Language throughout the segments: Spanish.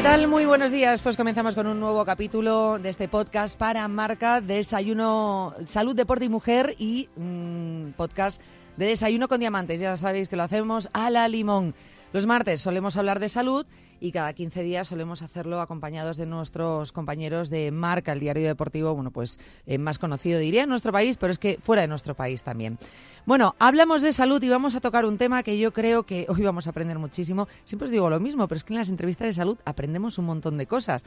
¿Qué tal? Muy buenos días. Pues comenzamos con un nuevo capítulo de este podcast para marca Desayuno Salud, Deporte y Mujer y mm, podcast de Desayuno con Diamantes. Ya sabéis que lo hacemos a la limón. Los martes solemos hablar de salud y cada 15 días solemos hacerlo acompañados de nuestros compañeros de Marca, el diario deportivo, bueno, pues eh, más conocido diría en nuestro país, pero es que fuera de nuestro país también. Bueno, hablamos de salud y vamos a tocar un tema que yo creo que hoy vamos a aprender muchísimo. Siempre os digo lo mismo, pero es que en las entrevistas de salud aprendemos un montón de cosas.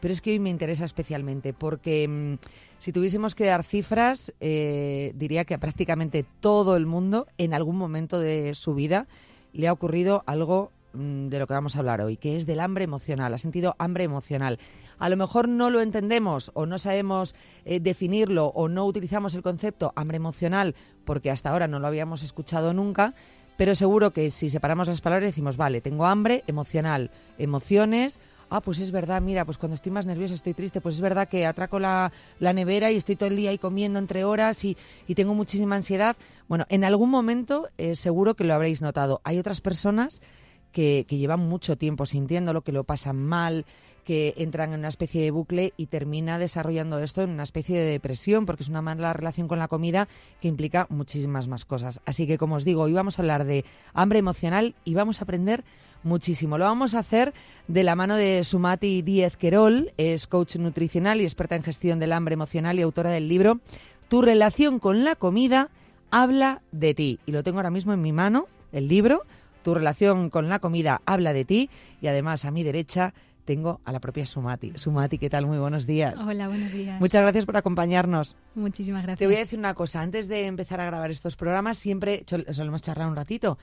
Pero es que hoy me interesa especialmente porque mm, si tuviésemos que dar cifras, eh, diría que a prácticamente todo el mundo en algún momento de su vida le ha ocurrido algo de lo que vamos a hablar hoy, que es del hambre emocional. Ha sentido hambre emocional. A lo mejor no lo entendemos o no sabemos eh, definirlo o no utilizamos el concepto hambre emocional porque hasta ahora no lo habíamos escuchado nunca, pero seguro que si separamos las palabras decimos, vale, tengo hambre emocional, emociones, ah, pues es verdad, mira, pues cuando estoy más nerviosa, estoy triste, pues es verdad que atraco la, la nevera y estoy todo el día ahí comiendo entre horas y, y tengo muchísima ansiedad. Bueno, en algún momento eh, seguro que lo habréis notado. Hay otras personas que, llevan mucho tiempo sintiéndolo, que lo pasan mal, que entran en una especie de bucle y termina desarrollando esto en una especie de depresión, porque es una mala relación con la comida que implica muchísimas más cosas. Así que, como os digo, hoy vamos a hablar de hambre emocional y vamos a aprender muchísimo. Lo vamos a hacer de la mano de Sumati Díez Querol, es coach nutricional y experta en gestión del hambre emocional y autora del libro Tu relación con la comida habla de ti. Y lo tengo ahora mismo en mi mano, el libro. Tu relación con la comida habla de ti. Y además a mi derecha tengo a la propia Sumati. Sumati, ¿qué tal? Muy buenos días. Hola, buenos días. Muchas gracias por acompañarnos. Muchísimas gracias. Te voy a decir una cosa. Antes de empezar a grabar estos programas, siempre solemos charlar un ratito.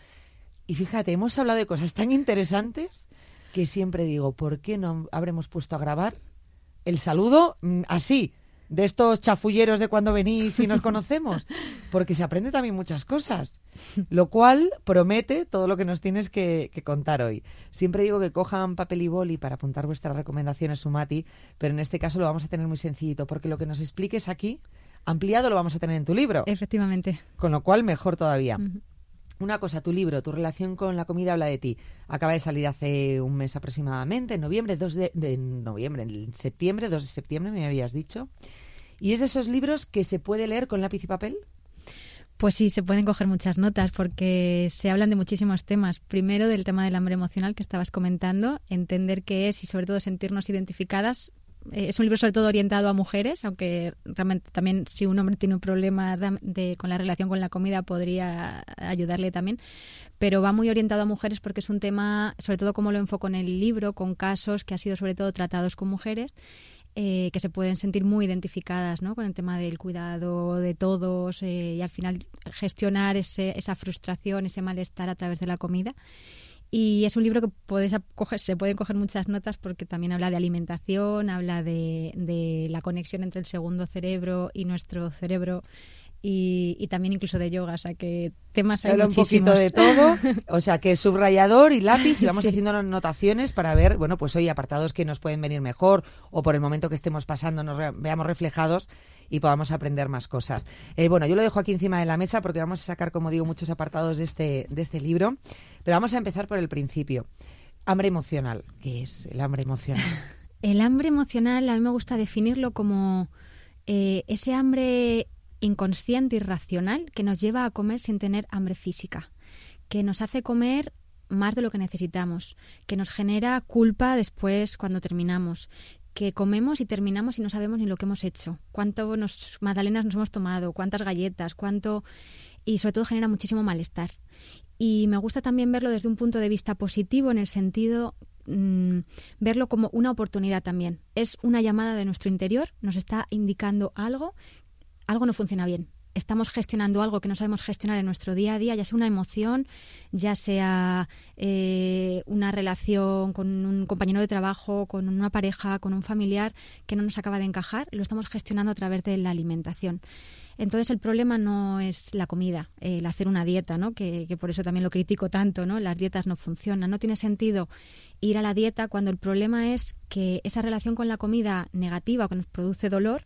Y fíjate, hemos hablado de cosas tan interesantes que siempre digo, ¿por qué no habremos puesto a grabar el saludo mm, así? De estos chafulleros de cuando venís y nos conocemos, porque se aprende también muchas cosas, lo cual promete todo lo que nos tienes que, que, contar hoy. Siempre digo que cojan papel y boli para apuntar vuestras recomendaciones, Sumati, pero en este caso lo vamos a tener muy sencillito, porque lo que nos expliques aquí, ampliado lo vamos a tener en tu libro. Efectivamente. Con lo cual, mejor todavía. Uh -huh. Una cosa, tu libro, tu relación con la comida habla de ti. Acaba de salir hace un mes aproximadamente, en noviembre, 2 de, de noviembre, en septiembre, 2 de septiembre me habías dicho. ¿Y es de esos libros que se puede leer con lápiz y papel? Pues sí, se pueden coger muchas notas porque se hablan de muchísimos temas. Primero del tema del hambre emocional que estabas comentando, entender qué es y sobre todo sentirnos identificadas. Eh, es un libro sobre todo orientado a mujeres, aunque realmente también si un hombre tiene un problema de, con la relación con la comida podría ayudarle también. Pero va muy orientado a mujeres porque es un tema, sobre todo como lo enfoco en el libro, con casos que ha sido sobre todo tratados con mujeres eh, que se pueden sentir muy identificadas ¿no? con el tema del cuidado de todos eh, y al final gestionar ese, esa frustración, ese malestar a través de la comida. Y es un libro que puedes se pueden coger muchas notas porque también habla de alimentación, habla de, de la conexión entre el segundo cerebro y nuestro cerebro y, y, también incluso de yoga, o sea que temas hay Habla un poquito de todo, o sea que subrayador y lápiz y vamos sí. haciendo anotaciones para ver, bueno, pues hoy apartados que nos pueden venir mejor o por el momento que estemos pasando nos re veamos reflejados y podamos aprender más cosas. Eh, bueno, yo lo dejo aquí encima de la mesa porque vamos a sacar, como digo, muchos apartados de este, de este libro, pero vamos a empezar por el principio. Hambre emocional, ¿qué es el hambre emocional? El hambre emocional a mí me gusta definirlo como eh, ese hambre inconsciente y racional que nos lleva a comer sin tener hambre física, que nos hace comer más de lo que necesitamos, que nos genera culpa después cuando terminamos, que comemos y terminamos y no sabemos ni lo que hemos hecho, cuánto nos, magdalenas nos hemos tomado, cuántas galletas, cuánto y sobre todo genera muchísimo malestar. Y me gusta también verlo desde un punto de vista positivo en el sentido mmm, verlo como una oportunidad también. Es una llamada de nuestro interior, nos está indicando algo algo no funciona bien. Estamos gestionando algo que no sabemos gestionar en nuestro día a día, ya sea una emoción, ya sea eh, una relación con un compañero de trabajo, con una pareja, con un familiar que no nos acaba de encajar, lo estamos gestionando a través de la alimentación. Entonces el problema no es la comida, el hacer una dieta, ¿no? Que, que, por eso también lo critico tanto, ¿no? Las dietas no funcionan, no tiene sentido ir a la dieta cuando el problema es que esa relación con la comida negativa que nos produce dolor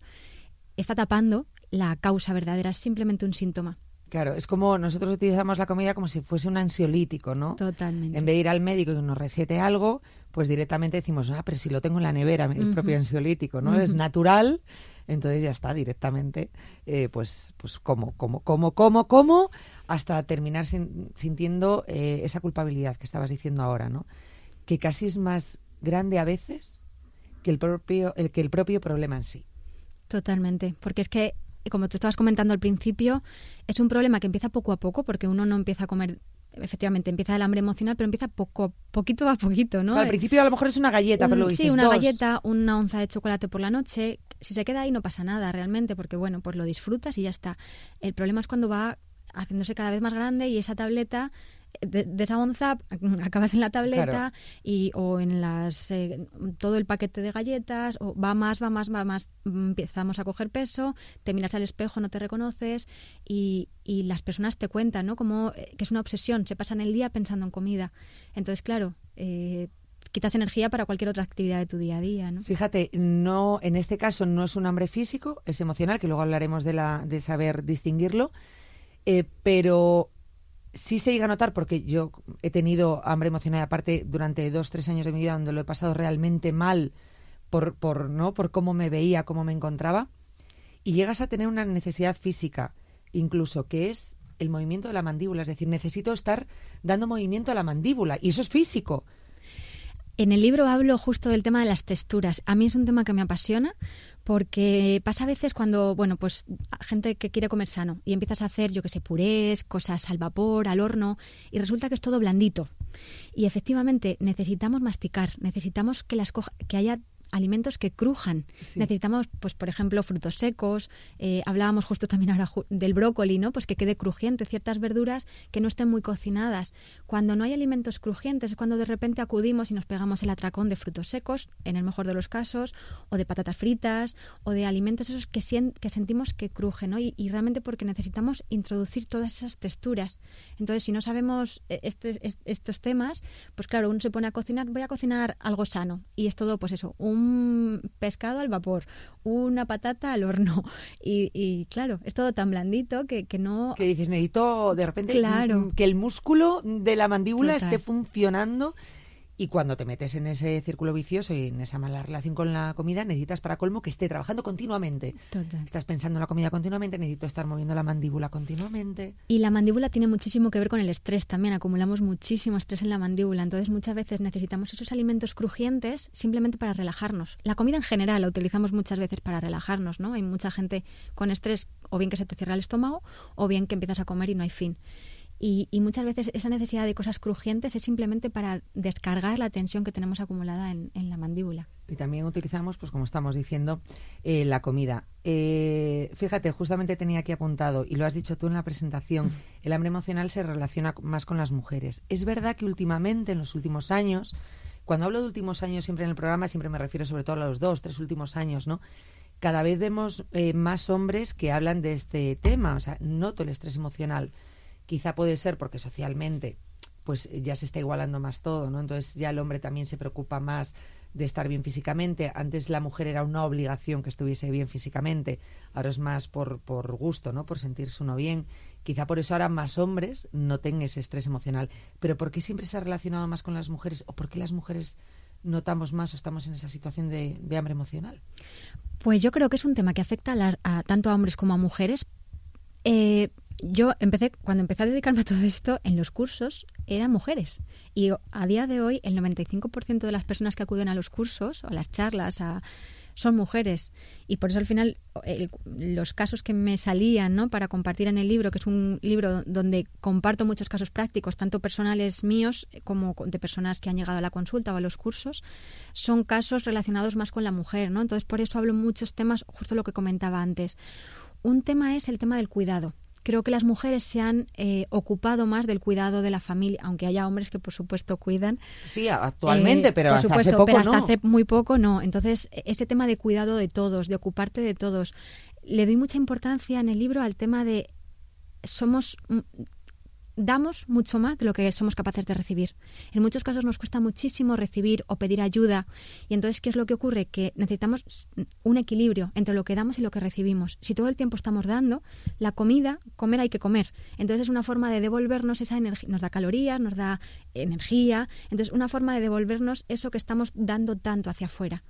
está tapando la causa verdadera, es simplemente un síntoma. Claro, es como nosotros utilizamos la comida como si fuese un ansiolítico, ¿no? Totalmente. En vez de ir al médico y nos recete algo, pues directamente decimos, ah, pero si lo tengo en la nevera, el propio ansiolítico, ¿no? Es natural, entonces ya está directamente, eh, pues, pues como, como, como, como, como, hasta terminar sintiendo eh, esa culpabilidad que estabas diciendo ahora, ¿no? Que casi es más grande a veces que el propio, el, que el propio problema en sí. Totalmente, porque es que como tú estabas comentando al principio, es un problema que empieza poco a poco, porque uno no empieza a comer efectivamente empieza el hambre emocional, pero empieza poco, poquito a poquito, ¿no? al principio a lo mejor es una galleta, pero lo Sí, una galleta, una onza de chocolate por la noche. Si se queda ahí no pasa nada realmente, porque bueno, pues lo disfrutas y ya está. El problema es cuando va haciéndose cada vez más grande y esa tableta de, esa onza acabas en la tableta y o en las eh, todo el paquete de galletas o va más va más va más empezamos a coger peso te miras al espejo no te reconoces y, y las personas te cuentan no como eh, que es una obsesión se pasan el día pensando en comida. Entonces claro eh, quitas energía para cualquier otra actividad de tu día a día, ¿no? Fíjate, no, en este caso no es un hambre físico, es emocional, que luego hablaremos de la, de saber distinguirlo, pero sí se llega a notar, porque yo he tenido hambre emocional, aparte durante dos, tres años de mi vida donde lo he pasado realmente mal por, por, ¿no? por cómo me veía, cómo me encontraba, y llegas a tener una necesidad física, incluso, que es el movimiento de la mandíbula, es decir, necesito estar dando movimiento a la mandíbula, y eso es físico. En el libro hablo justo del tema de las texturas. A mí es un tema que me apasiona porque pasa a veces cuando, bueno, pues gente que quiere comer sano y empiezas a hacer, yo que sé, purés, cosas al vapor, al horno, y resulta que es todo blandito. Y efectivamente necesitamos masticar, necesitamos que, las que haya alimentos que crujan. Necesitamos, pues, por ejemplo, frutos secos. Eh, hablábamos justo también ahora del brócoli, ¿no? Pues que quede crujiente, ciertas verduras que no estén muy cocinadas. Cuando no hay alimentos crujientes es cuando de repente acudimos y nos pegamos el atracón de frutos secos, en el mejor de los casos, o de patatas fritas, o de alimentos esos que, que sentimos que crujen, ¿no? Y, realmente porque necesitamos introducir todas esas texturas. Entonces, si no sabemos eh, este, estos temas, pues claro, uno se pone a cocinar, voy a cocinar algo sano. Y es todo, pues eso, un un pescado al vapor, una patata al horno. Y, claro, es todo tan blandito que, que, no... Que dices, necesito de repente claro. que el músculo de la mandíbula esté funcionando y cuando te metes en ese círculo vicioso y en esa mala relación con la comida, necesitas para colmo que esté trabajando continuamente. Estás pensando en la comida continuamente, necesito estar moviendo la mandíbula continuamente. Y la mandíbula tiene muchísimo que ver con el estrés también. Acumulamos muchísimo estrés en la mandíbula. Entonces muchas veces necesitamos esos alimentos crujientes simplemente para relajarnos. La comida en general la utilizamos muchas veces para relajarnos, ¿no? Hay mucha gente con estrés o bien que se te cierra el estómago o bien que empiezas a comer y no hay fin. Y, muchas veces esa necesidad de cosas crujientes es simplemente para descargar la tensión que tenemos acumulada en, la mandíbula. Y también utilizamos, pues como estamos diciendo, eh, la comida. Eh, fíjate, justamente tenía aquí apuntado, y lo has dicho tú en la presentación, el hambre emocional se relaciona más con las mujeres. Es verdad que últimamente, en los últimos años, cuando hablo de últimos años siempre en el programa, siempre me refiero sobre todo a los dos, tres últimos años, ¿no? Cada vez vemos eh, más hombres que hablan de este tema, o sea, noto el estrés emocional Quizá puede ser porque socialmente pues ya se está igualando más todo, ¿no? Entonces ya el hombre también se preocupa más de estar bien físicamente. Antes la mujer era una obligación que estuviese bien físicamente, ahora es más por, por gusto, ¿no? Por sentirse uno bien. Quizá por eso ahora más hombres no tengan ese estrés emocional. Pero ¿por qué siempre se ha relacionado más con las mujeres? ¿O por qué las mujeres notamos más o estamos en esa situación de, hambre emocional? Pues yo creo que es un tema que afecta a, tanto a hombres como a mujeres. Eh, yo empecé, cuando empecé a dedicarme a todo esto, en los cursos eran mujeres. Y a día de hoy, el 95% de las personas que acuden a los cursos o a las charlas son mujeres. Y por eso al final los casos que me salían ¿no? para compartir en el libro, que es un libro donde comparto muchos casos prácticos, tanto personales míos como de personas que han llegado a la consulta o a los cursos, son casos relacionados más con la mujer. ¿no? Entonces por eso hablo muchos temas, justo lo que comentaba antes. Un tema es el tema del cuidado creo que las mujeres se han eh, ocupado más del cuidado de la familia, aunque haya hombres que por supuesto cuidan. Sí, actualmente, eh, pero hasta hace poco pero hasta hace muy poco no. Entonces, e-, ese tema de cuidado de todos, de ocuparte de todos, le doy mucha importancia en el libro al tema de somos damos mucho más de lo que somos capaces de recibir. En muchos casos nos cuesta muchísimo recibir o pedir ayuda y entonces ¿qué es lo que ocurre? Que necesitamos un equilibrio entre lo que damos y lo que recibimos. Si todo el tiempo estamos dando, la comida, comer hay que comer. Entonces es una forma de devolvernos esa energía, nos da calorías, nos da energía, entonces una forma de devolvernos eso que estamos dando tanto hacia afuera.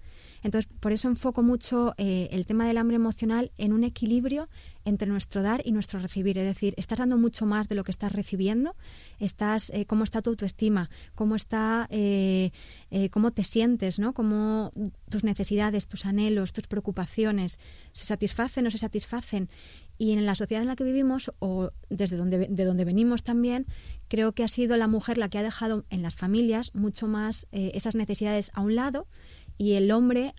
Entonces, por eso enfoco mucho eh, el tema del hambre emocional en un equilibrio entre nuestro dar y nuestro recibir. Es decir, estás dando mucho más de lo que estás recibiendo, estás, eh, cómo está tu autoestima, cómo está, eh, cómo te sientes, ¿no? Cómo tus necesidades, tus anhelos, tus preocupaciones se satisfacen o no se satisfacen. Y en la sociedad en la que vivimos, o desde donde, de donde venimos también, creo que ha sido la mujer la que ha dejado en las familias mucho más esas necesidades a un lado y el hombre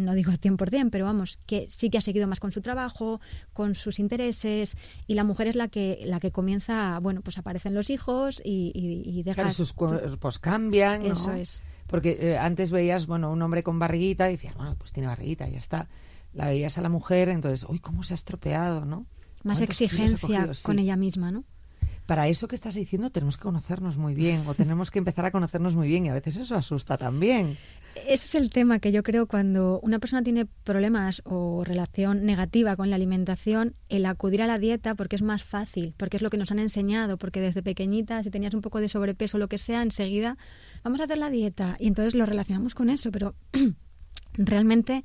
no digo 100%, pero vamos, que sí que ha seguido más con su trabajo, con sus intereses, y la mujer es la que la que comienza, bueno, pues aparecen los hijos y, y, Claro, sus cuerpos cambian, Eso es. Porque eh, antes veías, bueno, un hombre con barriguita y decías, bueno, pues tiene barriguita, ya está. La veías a la mujer, entonces, uy, cómo se ha estropeado, ¿no? Más exigencia con ella misma, ¿no? Para eso que estás diciendo tenemos que conocernos muy bien o tenemos que empezar a conocernos muy bien y a veces eso asusta también. Ese es el tema que yo creo cuando una persona tiene problemas o relación negativa con la alimentación, el acudir a la dieta porque es más fácil, porque es lo que nos han enseñado, porque desde pequeñita si tenías un poco de sobrepeso o lo que sea, enseguida vamos a hacer la dieta y entonces lo relacionamos con eso, pero realmente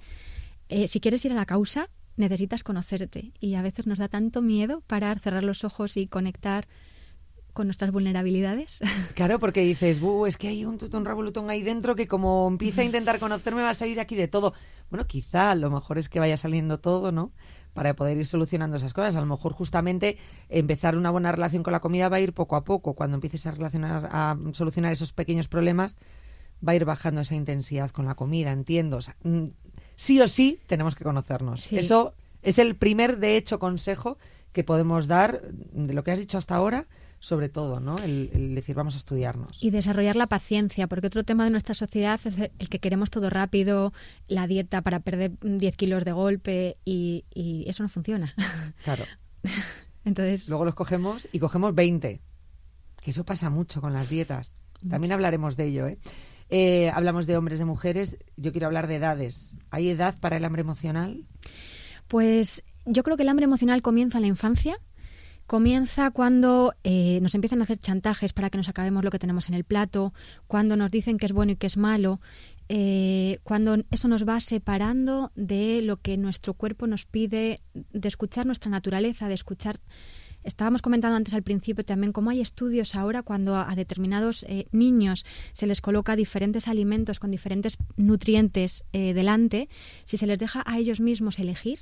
eh, si quieres ir a la causa necesitas conocerte y a veces nos da tanto miedo parar, cerrar los ojos y conectar con nuestras vulnerabilidades. Claro, porque dices, es que hay un tutón revolutón ahí dentro que como empieza a intentar conocerme va a salir aquí de todo. Bueno, quizá lo mejor es que vaya saliendo todo, ¿no? Para poder ir solucionando esas cosas. A lo mejor justamente empezar una buena relación con la comida va a ir poco a poco. Cuando empieces a relacionar, a solucionar esos pequeños problemas, va a ir bajando esa intensidad con la comida, entiendo. Mm, sí o sí tenemos que conocernos. Eso es el primer, de hecho, consejo que podemos dar de lo que has dicho hasta ahora sobre todo, ¿no? El, decir, vamos a estudiarnos. Y desarrollar la paciencia, porque otro tema de nuestra sociedad es el que queremos todo rápido, la dieta para perder 10 kilos de golpe, y, eso no funciona. Claro. Entonces... Luego los cogemos y cogemos 20, que eso pasa mucho con las dietas. También hablaremos de ello, ¿eh? ¿Eh? Hablamos de hombres, de mujeres, yo quiero hablar de edades. ¿Hay edad para el hambre emocional? Pues yo creo que el hambre emocional comienza en la infancia, Comienza cuando eh, nos empiezan a hacer chantajes para que nos acabemos lo que tenemos en el plato, cuando nos dicen que es bueno y que es malo, eh, cuando eso nos va separando de lo que nuestro cuerpo nos pide, de escuchar nuestra naturaleza, de escuchar Estábamos comentando antes al principio también cómo hay estudios ahora cuando a, determinados eh, niños se les coloca diferentes alimentos con diferentes nutrientes delante, si se les deja a ellos mismos elegir,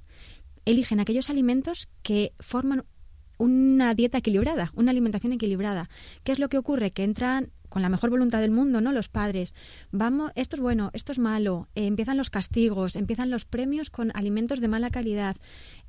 eligen aquellos alimentos que forman una dieta equilibrada, una alimentación equilibrada. ¿Qué es lo que ocurre? Que entran con la mejor voluntad del mundo, ¿no? Los padres. Vamos, esto es bueno, esto es malo. Eh, empiezan los castigos, empiezan los premios con alimentos de mala calidad.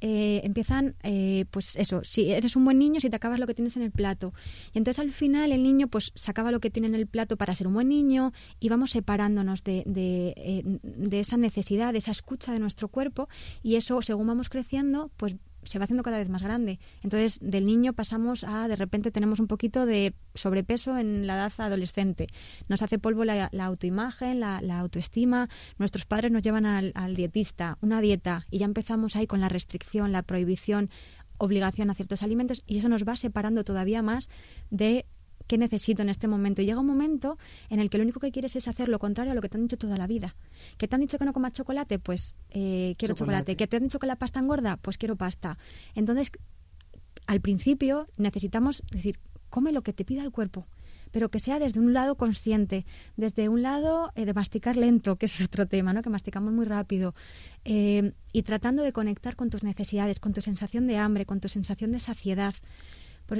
Eh, empiezan, eh, pues eso, si eres un buen niño, si te acabas lo que tienes en el plato. Y entonces al final el niño, pues se lo que tiene en el plato para ser un buen niño y vamos separándonos de, de, de esa necesidad, de esa escucha de nuestro cuerpo y eso, según vamos creciendo, pues se va haciendo cada vez más grande. Entonces, del niño pasamos a, de repente, tenemos un poquito de sobrepeso en la edad adolescente. Nos hace polvo la, autoimagen, la, autoestima. Nuestros padres nos llevan al, al dietista, una dieta, y ya empezamos ahí con la restricción, la prohibición, obligación a ciertos alimentos, y eso nos va separando todavía más de qué necesito en este momento. Y llega un momento en el que lo único que quieres es hacer lo contrario a lo que te han dicho toda la vida. ¿Que te han dicho que no comas chocolate? Pues eh, quiero chocolate. ¿Que te han dicho que la pasta engorda? Pues quiero pasta. Entonces, al principio necesitamos decir, come lo que te pida el cuerpo pero que sea desde un lado consciente, desde un lado eh, de masticar lento, que es otro tema, ¿no? que masticamos muy rápido, eh, y tratando de conectar con tus necesidades, con tu sensación de hambre, con tu sensación de saciedad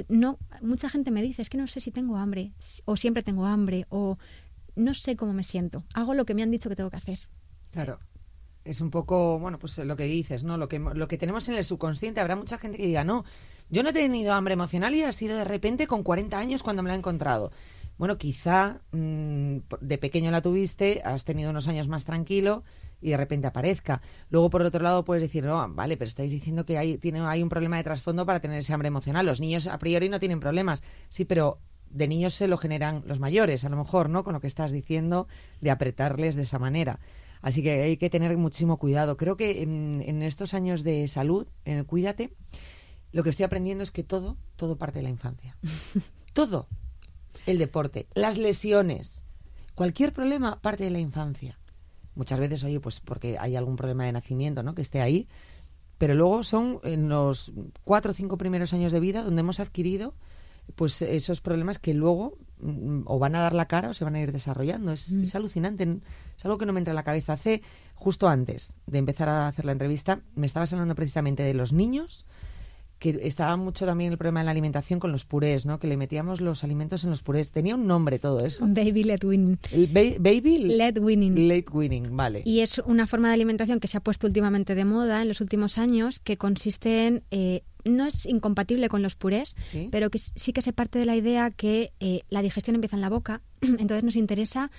no, mucha gente me dice, es que no sé si tengo hambre, o siempre tengo hambre, o no sé cómo me siento. Hago lo que me han dicho que tengo que hacer. Claro. Es un poco, bueno, pues lo que dices, ¿no? Lo que, lo que tenemos en el subconsciente. Habrá mucha gente que diga, no, yo no he tenido hambre emocional y ha sido de repente con 40 años cuando me la he encontrado. Bueno, quizá mm, de pequeño la tuviste, has tenido unos años más tranquilo y de repente aparezca. Luego, por otro lado, puedes decir, no, vale, pero estáis diciendo que hay, tiene, hay un problema de trasfondo para tener ese hambre emocional. Los niños a priori no tienen problemas. Sí, pero de niños se lo generan los mayores, a lo mejor, ¿no? Con lo que estás diciendo de apretarles de esa manera. Así que hay que tener muchísimo cuidado. Creo que en, estos años de salud, en el Cuídate, lo que estoy aprendiendo es que todo, todo parte de la infancia. todo. El deporte, las lesiones, cualquier problema parte de la infancia. Muchas veces, oye, pues porque hay algún problema de nacimiento, ¿no? Que esté ahí. Pero luego son en los cuatro o cinco primeros años de vida donde hemos adquirido pues esos problemas que luego mm, o van a dar la cara o se van a ir desarrollando. Es, mm. es, alucinante, es algo que no me entra en la cabeza. Hace, justo antes de empezar a hacer la entrevista, me estabas hablando precisamente de los niños que estaba mucho también el problema de la alimentación con los purés, ¿no? Que le metíamos los alimentos en los purés. Tenía un nombre todo eso. Baby led winning. baby led winning. Led winning, vale. Y es una forma de alimentación que se ha puesto últimamente de moda en los últimos años, que consiste en eh, no es incompatible con los purés, pero que sí que se parte de la idea que eh, la digestión empieza en la boca, entonces nos interesa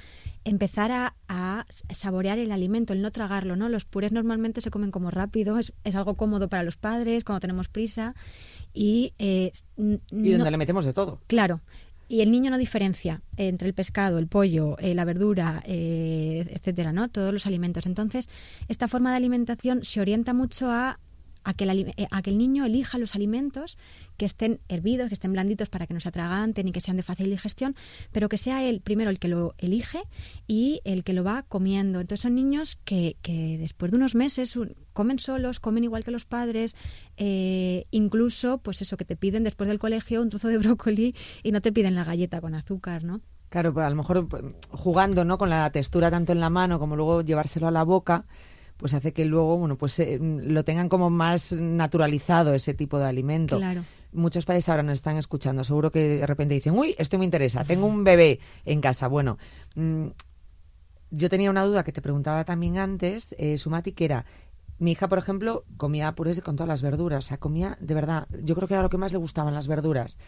empezar a, saborear el alimento, el no tragarlo, ¿no? Los purés normalmente se comen como rápido, es, algo cómodo para los padres cuando tenemos prisa y... Eh, y donde le metemos de todo. Claro. Y el niño no diferencia entre el pescado, el pollo, eh, la verdura, etcétera, ¿no? Todos los alimentos. Entonces, esta forma de alimentación se orienta mucho a a que, el, eh, a que el niño elija los alimentos que estén hervidos, que estén blanditos para que no se atraganten y que sean de fácil digestión, pero que sea él primero el que lo elige y el que lo va comiendo. Entonces son niños que, que después de unos meses comen solos, comen igual que los padres, eh, incluso pues eso que te piden después del colegio un trozo de brócoli y no te piden la galleta con azúcar, ¿no? Claro, pues a lo mejor pues, jugando ¿no? con la textura tanto en la mano como luego llevárselo a la boca, pues hace que luego, bueno, pues eh, lo tengan como más naturalizado ese tipo de alimento. Claro. Muchos padres ahora nos están escuchando, seguro que de repente dicen, uy, esto me interesa, tengo un bebé en casa. Bueno, mm, yo tenía una duda que te preguntaba también antes, eh, Sumati, que era, mi hija, por ejemplo, comía purés con todas las verduras, o sea, comía, de verdad, yo creo que era lo que más le gustaban las verduras.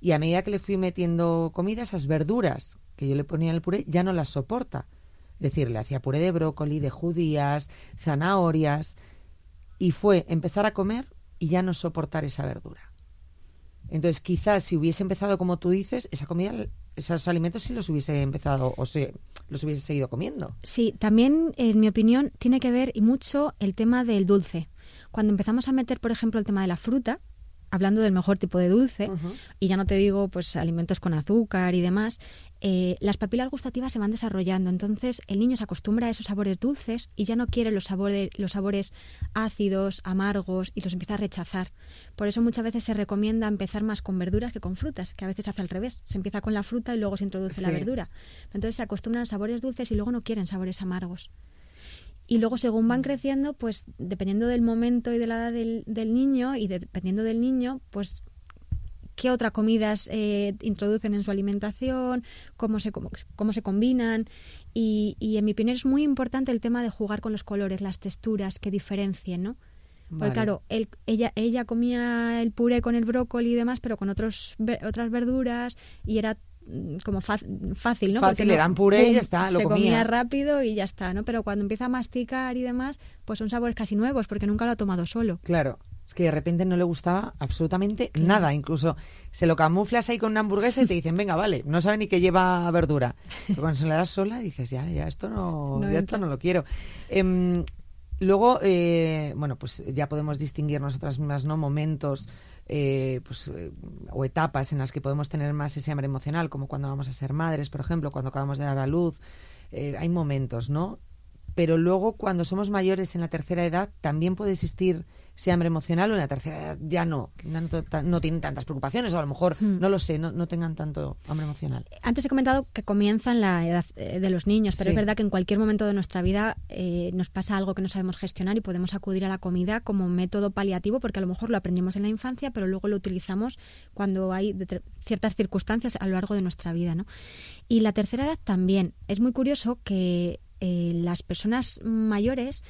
Y a medida que le fui metiendo comida, esas verduras que yo le ponía en el puré ya no las soporta decir, le hacía puré de brócoli, de judías, zanahorias, y fue empezar a comer y ya no soportar esa verdura. Entonces, quizás si hubiese empezado como tú dices, esa comida, esos alimentos sí los hubiese empezado o se, los hubiese seguido comiendo. Sí, también, en mi opinión, tiene que ver y mucho el tema del dulce. Cuando empezamos a meter, por ejemplo, el tema de la fruta, hablando del mejor tipo de dulce, y ya no te digo pues alimentos con azúcar y demás, eh, las papilas gustativas se van desarrollando. Entonces el niño se acostumbra a esos sabores dulces y ya no quiere los sabores, los sabores ácidos, amargos y los empieza a rechazar. Por eso muchas veces se recomienda empezar más con verduras que con frutas, que a veces hace al revés. Se empieza con la fruta y luego se introduce la verdura. Entonces se acostumbran a sabores dulces y luego no quieren sabores amargos. Y luego, según van creciendo, pues dependiendo del momento y de la edad del, del niño y dependiendo del niño, pues qué otras comidas eh, introducen en su alimentación, cómo se, cómo, se combinan. Y, y, en mi opinión es muy importante el tema de jugar con los colores, las texturas que diferencien, ¿no? Porque claro, ella, ella comía el puré con el brócoli y demás, pero con otros, otras verduras y era como fácil, ¿no? Fácil, Porque eran puré y ya está, lo se comía. rápido y ya está, ¿no? Pero cuando empieza a masticar y demás, pues son sabores casi nuevos porque nunca lo ha tomado solo. Claro. Es que de repente no le gustaba absolutamente nada. Incluso se lo camuflas ahí con una hamburguesa y te dicen, venga, vale, no sabe ni que lleva verdura. Pero cuando se la das sola dices, ya, ya esto no, ya esto no lo quiero. Em, luego, eh, bueno, pues ya podemos distinguir nosotras mismas, ¿no? Momentos eh, pues, eh, o etapas en las que podemos tener más ese hambre emocional, como cuando vamos a ser madres, por ejemplo, cuando acabamos de dar a luz. Eh, hay momentos, ¿no? Pero luego, cuando somos mayores en la tercera edad, también puede existir sea hambre emocional o en la tercera edad ya no, no, tienen tantas preocupaciones o a lo mejor, hmm. no lo sé, no, no, tengan tanto hambre emocional. Antes he comentado que comienza en la edad eh, de los niños, pero es verdad que en cualquier momento de nuestra vida eh, nos pasa algo que no sabemos gestionar y podemos acudir a la comida como método paliativo porque a lo mejor lo aprendimos en la infancia, pero luego lo utilizamos cuando hay ciertas circunstancias a lo largo de nuestra vida. ¿no? Y la tercera edad también. Es muy curioso que eh, las personas mayores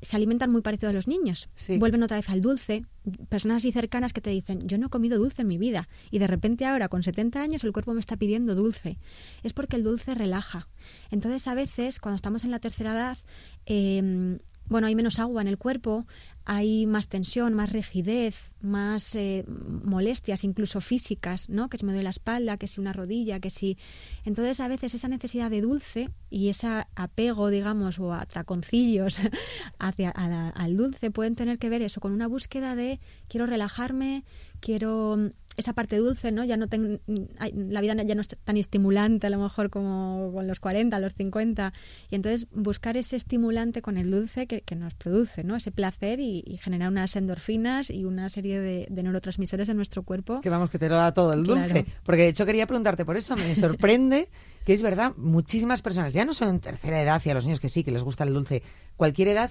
se alimentan muy parecido a los niños. Vuelven otra vez al dulce. Personas así cercanas que te dicen, yo no he comido dulce en mi vida y de repente ahora con 70 años el cuerpo me está pidiendo dulce. Es porque el dulce relaja. Entonces a veces cuando estamos en la tercera edad, eh, bueno, hay menos agua en el cuerpo, hay más tensión, más rigidez, más eh, molestias, incluso físicas, ¿no? Que si me duele la espalda, que si una rodilla, que si... Entonces, a veces esa necesidad de dulce y ese apego, digamos, o atraconcillos hacia al dulce pueden tener que ver eso con una búsqueda de quiero relajarme, quiero esa parte dulce, ¿no? Ya no la vida ya no es tan estimulante a lo mejor como con los 40, los 50. Y entonces buscar ese estimulante con el dulce que, nos produce, ¿no? Ese placer y, generar unas endorfinas y una serie de, neurotransmisores en nuestro cuerpo. Que vamos, que te lo da todo el dulce. Porque de hecho quería preguntarte por eso. Me sorprende que es verdad, muchísimas personas, ya no son en tercera edad y a los niños que sí, que les gusta el dulce, cualquier edad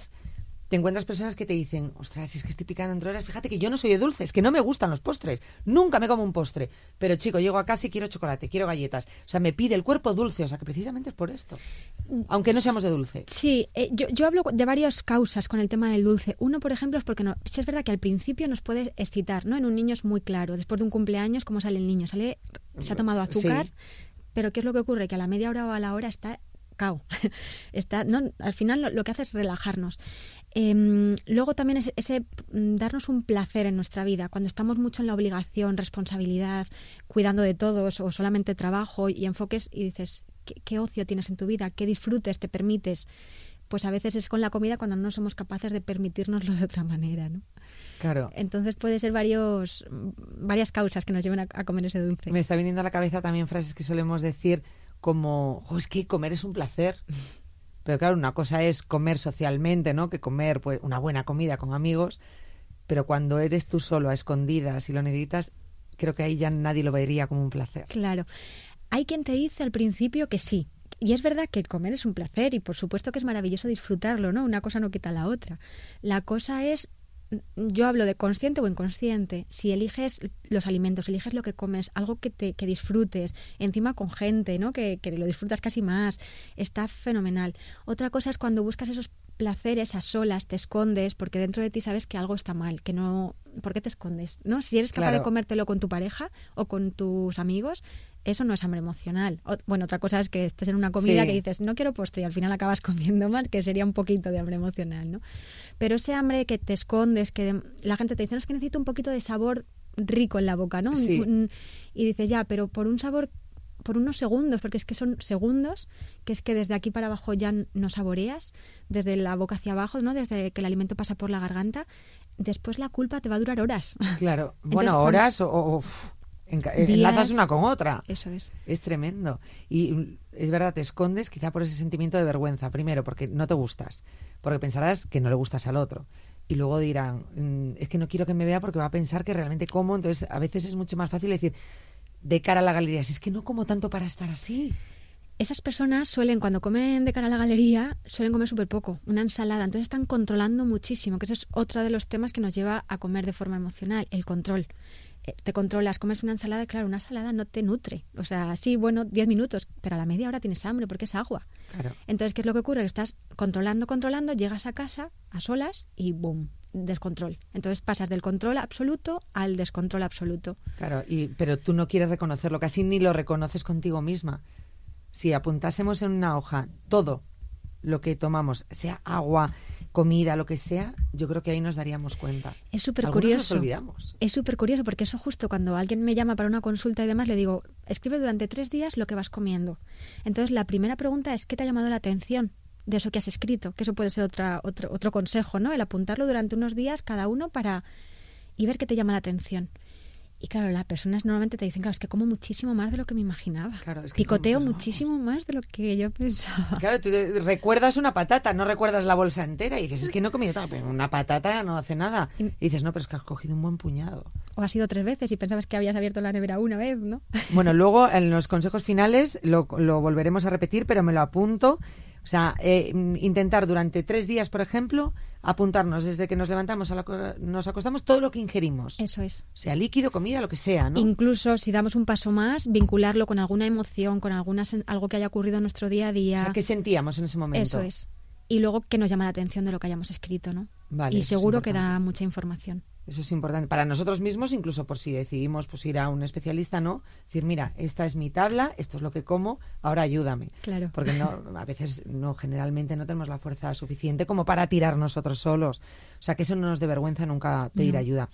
te encuentras personas que te dicen, ostras, si es que estoy picando entre horas, fíjate que yo no soy de dulce, es que no me gustan los postres, nunca me como un postre, pero chico, llego a casa y quiero chocolate, quiero galletas, o sea, me pide el cuerpo dulce, o sea, que precisamente es por esto, aunque no seamos de dulce. Sí, eh, yo, yo, hablo de varias causas con el tema del dulce. Uno, por ejemplo, es porque no, es verdad que al principio nos puede excitar, ¿no? En un niño es muy claro, después de un cumpleaños, ¿cómo sale el niño? Sale, se ha tomado azúcar, pero ¿qué es lo que ocurre? Que a la media hora o a la hora está cao. Está, no, al final lo, que hace es relajarnos. Em, luego también es ese mm, darnos un placer en nuestra vida, cuando estamos mucho en la obligación, responsabilidad, cuidando de todos o solamente trabajo y enfoques y dices, ¿qué, ocio tienes en tu vida? ¿Qué disfrutes te permites? Pues a veces es con la comida cuando no somos capaces de permitirnoslo de otra manera, ¿no? Claro. Entonces puede ser varios, varias causas que nos lleven a, comer ese dulce. Me está viniendo a la cabeza también frases que solemos decir como, es que comer es un placer. Pero claro, una cosa es comer socialmente, ¿no? Que comer pues una buena comida con amigos, pero cuando eres tú solo a escondidas y lo necesitas, creo que ahí ya nadie lo vería como un placer. Claro. Hay quien te dice al principio que sí. Y es verdad que comer es un placer y por supuesto que es maravilloso disfrutarlo, ¿no? Una cosa no quita la otra. La cosa es yo hablo de consciente o inconsciente. Si eliges los alimentos, eliges lo que comes, algo que te que disfrutes, encima con gente, ¿no? Que, que lo disfrutas casi más, está fenomenal. Otra cosa es cuando buscas esos placeres a solas, te escondes porque dentro de ti sabes que algo está mal, que no ¿por qué te escondes? ¿No? Si eres capaz de comértelo con tu pareja o con tus amigos, eso no es hambre emocional. bueno, otra cosa es que estés en una comida que dices, no quiero postre y al final acabas comiendo más, que sería un poquito de hambre emocional, ¿no? Pero ese hambre que te escondes, que la gente te dice, no, es que necesito un poquito de sabor rico en la boca, ¿no? y dices, ya, pero por un sabor por unos segundos, porque es que son segundos, que es que desde aquí para abajo ya no saboreas, desde la boca hacia abajo, ¿no? Desde que el alimento pasa por la garganta, después la culpa te va a durar horas. Claro, bueno, horas o, enlazas una con otra. Eso es. Es tremendo. Y es verdad, te escondes quizá por ese sentimiento de vergüenza, primero, porque no te gustas, porque pensarás que no le gustas al otro. Y luego dirán, mm, es que no quiero que me vea porque va a pensar que realmente como. Entonces, a veces es mucho más fácil decir, de cara a la galería, si es que no como tanto para estar así esas personas suelen, cuando comen de cara a la galería, suelen comer súper poco, una ensalada. Entonces están controlando muchísimo, que ese es otro de los temas que nos lleva a comer de forma emocional, el control. Eh, te controlas, comes una ensalada, claro, una ensalada no te nutre. O sea, sí, bueno, 10 minutos, pero a la media hora tienes hambre porque es agua. Entonces, ¿qué es lo que ocurre? Estás controlando, controlando, llegas a casa a solas y ¡boom! descontrol. Entonces pasas del control absoluto al descontrol absoluto. Claro, y, pero tú no quieres reconocerlo, casi ni lo reconoces contigo misma si apuntásemos en una hoja todo lo que tomamos, sea agua, comida, lo que sea, yo creo que ahí nos daríamos cuenta. Es súper curioso. olvidamos. Es súper curioso porque eso justo cuando alguien me llama para una consulta y demás, le digo, escribe durante tres días lo que vas comiendo. Entonces la primera pregunta es, ¿qué te ha llamado la atención? de eso que has escrito, que eso puede ser otra, otro, otro consejo, ¿no? El apuntarlo durante unos días cada uno para y ver qué te llama la atención. Y claro, las personas normalmente te dicen, claro, es que como muchísimo más de lo que me imaginaba. Claro, es que Picoteo muchísimo más de lo que yo pensaba. Claro, tú recuerdas una patata, no recuerdas la bolsa entera. Y dices, es que no he comido pero una patata no hace nada. Y dices, no, pero es que has cogido un buen puñado. O has ido tres veces y pensabas que habías abierto la nevera una vez, ¿no? Bueno, luego en los consejos finales lo, lo volveremos a repetir, pero me lo apunto o sea, eh, intentar durante tres días, por ejemplo, apuntarnos desde que nos levantamos a la, nos acostamos todo lo que ingerimos. Eso es. Sea líquido, comida, lo que sea, ¿no? Incluso si damos un paso más, vincularlo con alguna emoción, con alguna, algo que haya ocurrido en nuestro día a día. O sea, ¿qué sentíamos en ese momento? Eso es. y luego que nos llama la atención de lo que hayamos escrito, ¿no? y seguro que da mucha información. Eso es importante. Para nosotros mismos, incluso por si decidimos pues, ir a un especialista, ¿no? Decir, mira, esta es mi tabla, esto es lo que como, ahora ayúdame. Claro. Porque no, a veces, no, generalmente no tenemos la fuerza suficiente como para tirar nosotros solos. O sea, que eso no nos dé vergüenza nunca pedir ayuda.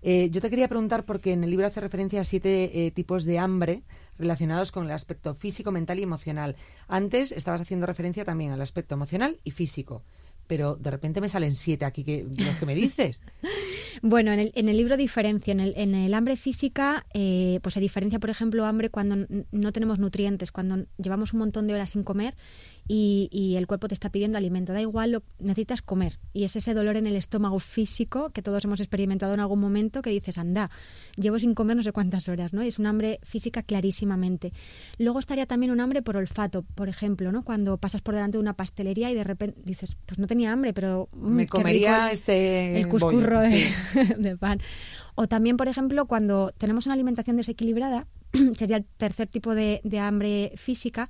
Eh, yo te quería preguntar, porque en el libro hace referencia a siete eh, tipos de hambre relacionados con el aspecto físico, mental y emocional. Antes estabas haciendo referencia también al aspecto emocional y físico pero de repente me salen siete aquí que los que me dices. bueno, en el, en el libro diferencia. En el, en el hambre física, eh, pues se diferencia, por ejemplo, hambre cuando no tenemos nutrientes, cuando llevamos un montón de horas sin comer y, el cuerpo te está pidiendo alimento. Da igual, lo, necesitas comer. Y es ese dolor en el estómago físico que todos hemos experimentado en algún momento que dices, anda, llevo sin comer no sé cuántas horas, ¿no? Y es un hambre física clarísimamente. Luego estaría también un hambre por olfato, por ejemplo, ¿no? Cuando pasas por delante de una pastelería y de repente dices, pues no tenía hambre, pero... Mm, Me comería este... El cuscurro de pan. O también, por ejemplo, cuando tenemos una alimentación desequilibrada, sería el tercer tipo de, hambre física,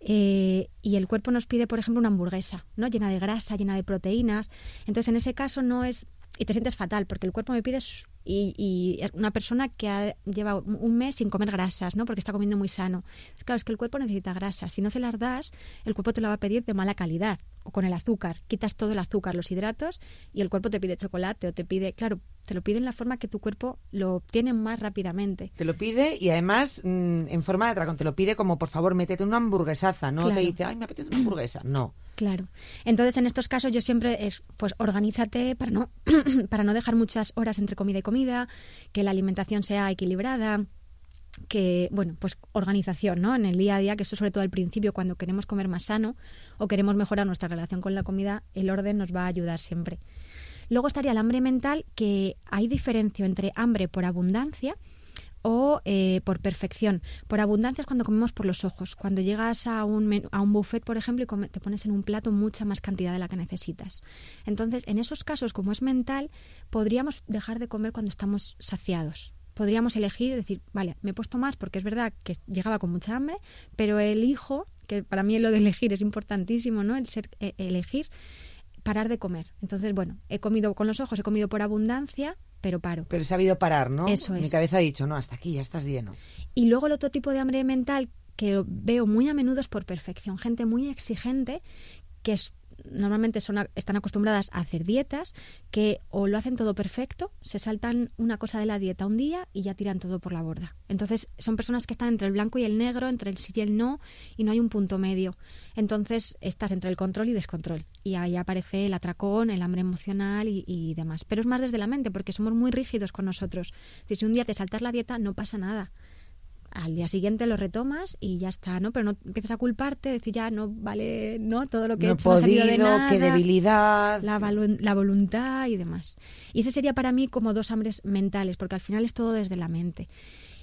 eh, y el cuerpo nos pide, por ejemplo, una hamburguesa, ¿no? Llena de grasa, llena de proteínas. Entonces, en ese caso no es... Y te sientes fatal, porque el cuerpo me pide y, y, una persona que ha, lleva un mes sin comer grasas, ¿no? Porque está comiendo muy sano. Es claro, es que el cuerpo necesita grasas. Si no se las das, el cuerpo te la va a pedir de mala calidad. O con el azúcar. Quitas todo el azúcar, los hidratos, y el cuerpo te pide chocolate o te pide, claro, te lo pide en la forma que tu cuerpo lo obtiene más rápidamente. Te lo pide y además mm, en forma de atracón. Te lo pide como, por favor, métete una hamburguesaza. No te dice, ay, me apetece una hamburguesa. No. Claro. Entonces, en estos casos yo siempre es, pues, organízate para no, para no dejar muchas horas entre comida y comida, que la alimentación sea equilibrada, que, bueno, pues organización, ¿no? En el día a día, que eso sobre todo al principio, cuando queremos comer más sano o queremos mejorar nuestra relación con la comida, el orden nos va a ayudar siempre. Luego estaría el hambre mental, que hay diferencia entre hambre por abundancia, o eh, por perfección. Por abundancia es cuando comemos por los ojos. Cuando llegas a un, a un buffet, por ejemplo, y te pones en un plato mucha más cantidad de la que necesitas. Entonces, en esos casos, como es mental, podríamos dejar de comer cuando estamos saciados. Podríamos elegir, decir, vale, me he puesto más porque es verdad que llegaba con mucha hambre, pero elijo, que para mí lo de elegir es importantísimo, ¿no? El ser, e, elegir parar de comer. Entonces, bueno, he comido con los ojos, he comido por abundancia, pero paro. Pero he sabido parar, ¿no? Eso es. Mi cabeza ha dicho, no, hasta aquí, ya estás lleno. Y luego el otro tipo de hambre mental que veo muy a menudo es por perfección. Gente muy exigente que es normalmente son, están acostumbradas a hacer dietas que o lo hacen todo perfecto, se saltan una cosa de la dieta un día y ya tiran todo por la borda. Entonces son personas que están entre el blanco y el negro, entre el sí y el no, y no hay un punto medio. Entonces estás entre el control y descontrol. Y ahí aparece el atracón, el hambre emocional y, demás. Pero es más desde la mente, porque somos muy rígidos con nosotros. Si un día te saltas la dieta, no pasa nada al día siguiente lo retomas y ya está, ¿no? Pero no empiezas a culparte, decir ya no vale, ¿no? Todo lo que he hecho no ha salido de nada. qué debilidad. La, la, voluntad y demás. Y ese sería para mí como dos hambres mentales, porque al final es todo desde la mente.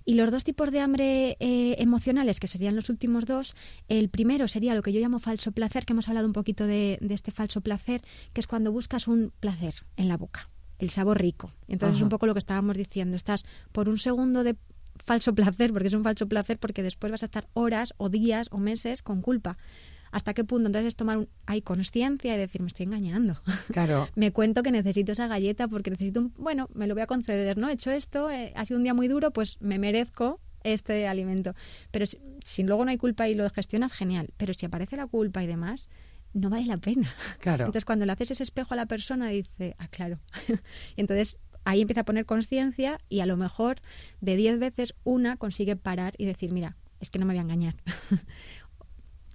Y los dos tipos de hambre eh, emocionales, que serían los últimos dos, el primero sería lo que yo llamo falso placer, que hemos hablado un poquito de, este falso placer, que es cuando buscas un placer en la boca el sabor rico. Entonces es un poco lo que estábamos diciendo. Estás por un segundo de falso placer, porque es un falso placer, porque después vas a estar horas o días o meses con culpa. ¿Hasta qué punto entonces es tomar un, hay conciencia y decir, me estoy engañando? Claro. me cuento que necesito esa galleta porque necesito un, bueno, me lo voy a conceder, ¿no? He hecho esto, eh, ha sido un día muy duro, pues me merezco este alimento. Pero si, luego no hay culpa y lo gestionas, genial. Pero si aparece la culpa y demás, no vale la pena. Claro. Entonces, cuando le haces ese espejo a la persona, dice, ah, claro. y entonces ahí empieza a poner conciencia y a lo mejor de 10 veces una consigue parar y decir, mira, es que no me voy a engañar.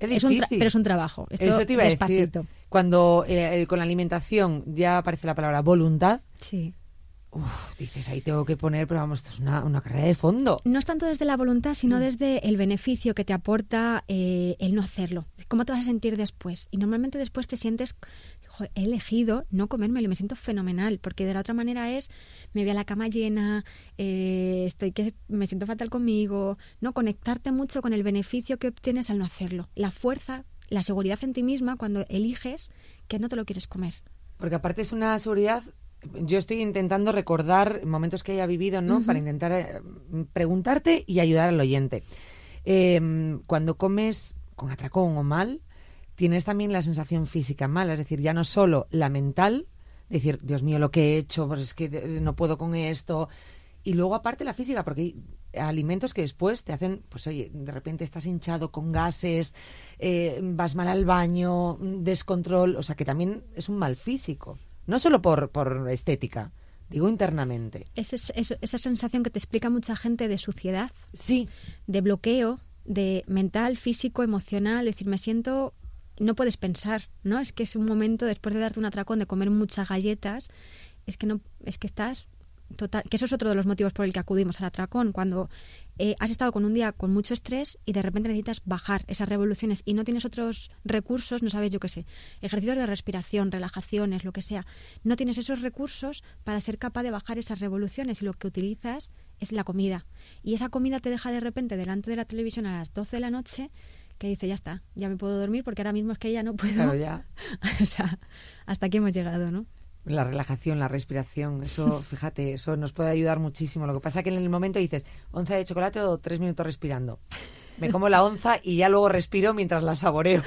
Es, pero es un trabajo. Esto Eso te iba a decir. Cuando eh, con la alimentación ya aparece la palabra voluntad, sí. Uf, dices, ahí tengo que poner, pero vamos, esto es una, una, carrera de fondo. No es tanto desde la voluntad, sino mm. desde el beneficio que te aporta eh, el no hacerlo. ¿Cómo te vas a sentir después? Y normalmente después te sientes, he elegido no comérmelo y me siento fenomenal, porque de la otra manera es, me voy a la cama llena, eh, estoy que me siento fatal conmigo, no conectarte mucho con el beneficio que obtienes al no hacerlo. La fuerza, la seguridad en ti misma cuando eliges que no te lo quieres comer. Porque aparte es una seguridad yo estoy intentando recordar momentos que haya vivido, ¿no? Para intentar eh, preguntarte y ayudar al oyente. Em, cuando comes con atracón o mal, tienes también la sensación física mala, es decir, ya no solo la mental, decir, Dios mío, lo que he hecho, pues es que no puedo con esto, y luego aparte la física, porque hay alimentos que después te hacen, pues oye, de repente estás hinchado con gases, eh, vas mal al baño, descontrol, o sea que también es un mal físico, no solo por, por estética, digo internamente. Es, esa sensación que te explica mucha gente de suciedad, sí. de bloqueo, de mental, físico, emocional, es decir, me siento no puedes pensar, ¿no? Es que es un momento después de darte un atracón de comer muchas galletas, es que no es que estás total, que eso es otro de los motivos por el que acudimos al atracón, cuando eh, has estado con un día con mucho estrés y de repente necesitas bajar esas revoluciones y no tienes otros recursos, no sabes, yo qué sé, ejercicios de respiración, relajaciones, lo que sea, no tienes esos recursos para ser capaz de bajar esas revoluciones y lo que utilizas es la comida. Y esa comida te deja de repente delante de la televisión a las 12 de la noche que dice, ya está, ya me puedo dormir porque ahora mismo es que ya no puedo. Claro, ya. o sea, hasta aquí hemos llegado, ¿no? La relajación, la respiración, eso, fíjate, eso nos puede ayudar muchísimo. Lo que pasa es que en el momento dices, onza de chocolate o tres minutos respirando. Me como la onza y ya luego respiro mientras la saboreo.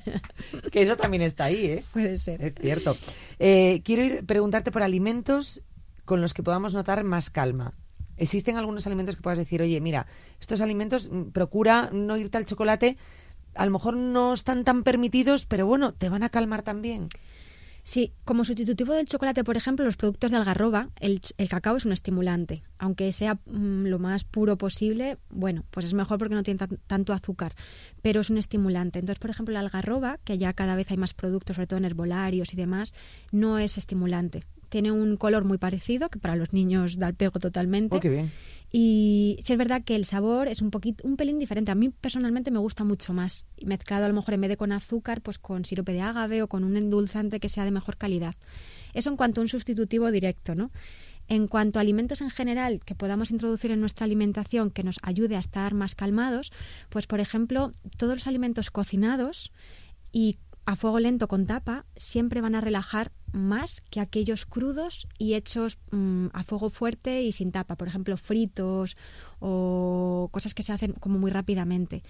que eso también está ahí, ¿eh? Puede ser. Es cierto. Eh, quiero ir preguntarte por alimentos con los que podamos notar más calma. ¿Existen algunos alimentos que puedas decir, oye, mira, estos alimentos, mm, procura no irte al chocolate, a lo mejor no están tan permitidos, pero bueno, te van a calmar también? Sí, como sustitutivo del chocolate, por ejemplo, los productos de algarroba, el, cacao es un estimulante. Aunque sea mm, lo más puro posible, bueno, pues es mejor porque no tiene tanto azúcar, pero es un estimulante. Entonces, por ejemplo, la algarroba, que ya cada vez hay más productos, sobre todo en herbolarios y demás, no es estimulante. Tiene un color muy parecido, que para los niños da el pego totalmente. Oh, qué bien. Y sí es verdad que el sabor es un poquito, un pelín diferente. A mí personalmente me gusta mucho más. Mezclado a lo mejor en vez de con azúcar, pues con sirope de agave o con un endulzante que sea de mejor calidad. Eso en cuanto a un sustitutivo directo, ¿no? En cuanto a alimentos en general que podamos introducir en nuestra alimentación que nos ayude a estar más calmados, pues por ejemplo, todos los alimentos cocinados y a fuego lento con tapa siempre van a relajar más que aquellos crudos y hechos mm, a fuego fuerte y sin tapa, por ejemplo, fritos o cosas que se hacen como muy rápidamente.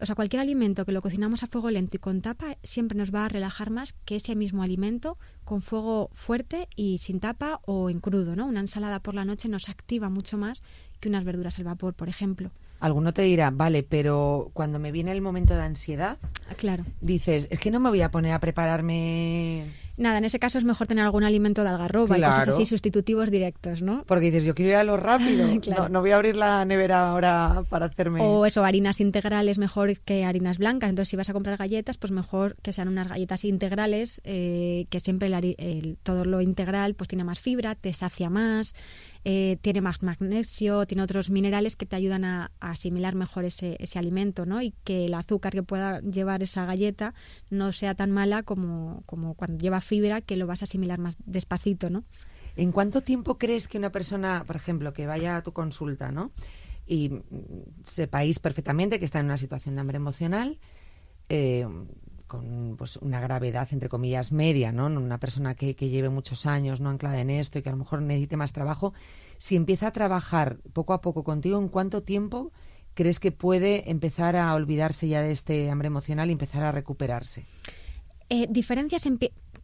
O sea, cualquier alimento que lo cocinamos a fuego lento y con tapa siempre nos va a relajar más que ese mismo alimento con fuego fuerte y sin tapa o en crudo, ¿no? Una ensalada por la noche nos activa mucho más que unas verduras al vapor, por ejemplo. Alguno te dirá, vale, pero cuando me viene el momento de ansiedad, ah, claro. dices, es que no me voy a poner a prepararme Nada, en ese caso es mejor tener algún alimento de algarroba y cosas así sustitutivos directos, ¿no? Porque dices, yo quiero ir a lo rápido, no, voy a abrir la nevera ahora para hacerme... O eso, harinas integrales mejor que harinas blancas, entonces si vas a comprar galletas, pues mejor que sean unas galletas integrales, eh, que siempre todo lo integral pues tiene más fibra, te sacia más, eh, tiene más magnesio, tiene otros minerales que te ayudan a, asimilar mejor ese, ese, alimento, ¿no? Y que el azúcar que pueda llevar esa galleta no sea tan mala como, como cuando lleva fibra, que lo vas a asimilar más despacito, ¿no? ¿En cuánto tiempo crees que una persona, por ejemplo, que vaya a tu consulta, ¿no? Y sepáis perfectamente que está en una situación de hambre emocional, eh, con pues, una gravedad, entre comillas, media, ¿no? Una persona que, que, lleve muchos años no anclada en esto y que a lo mejor necesite más trabajo, si empieza a trabajar poco a poco contigo, ¿en cuánto tiempo crees que puede empezar a olvidarse ya de este hambre emocional y empezar a recuperarse? Eh, diferencias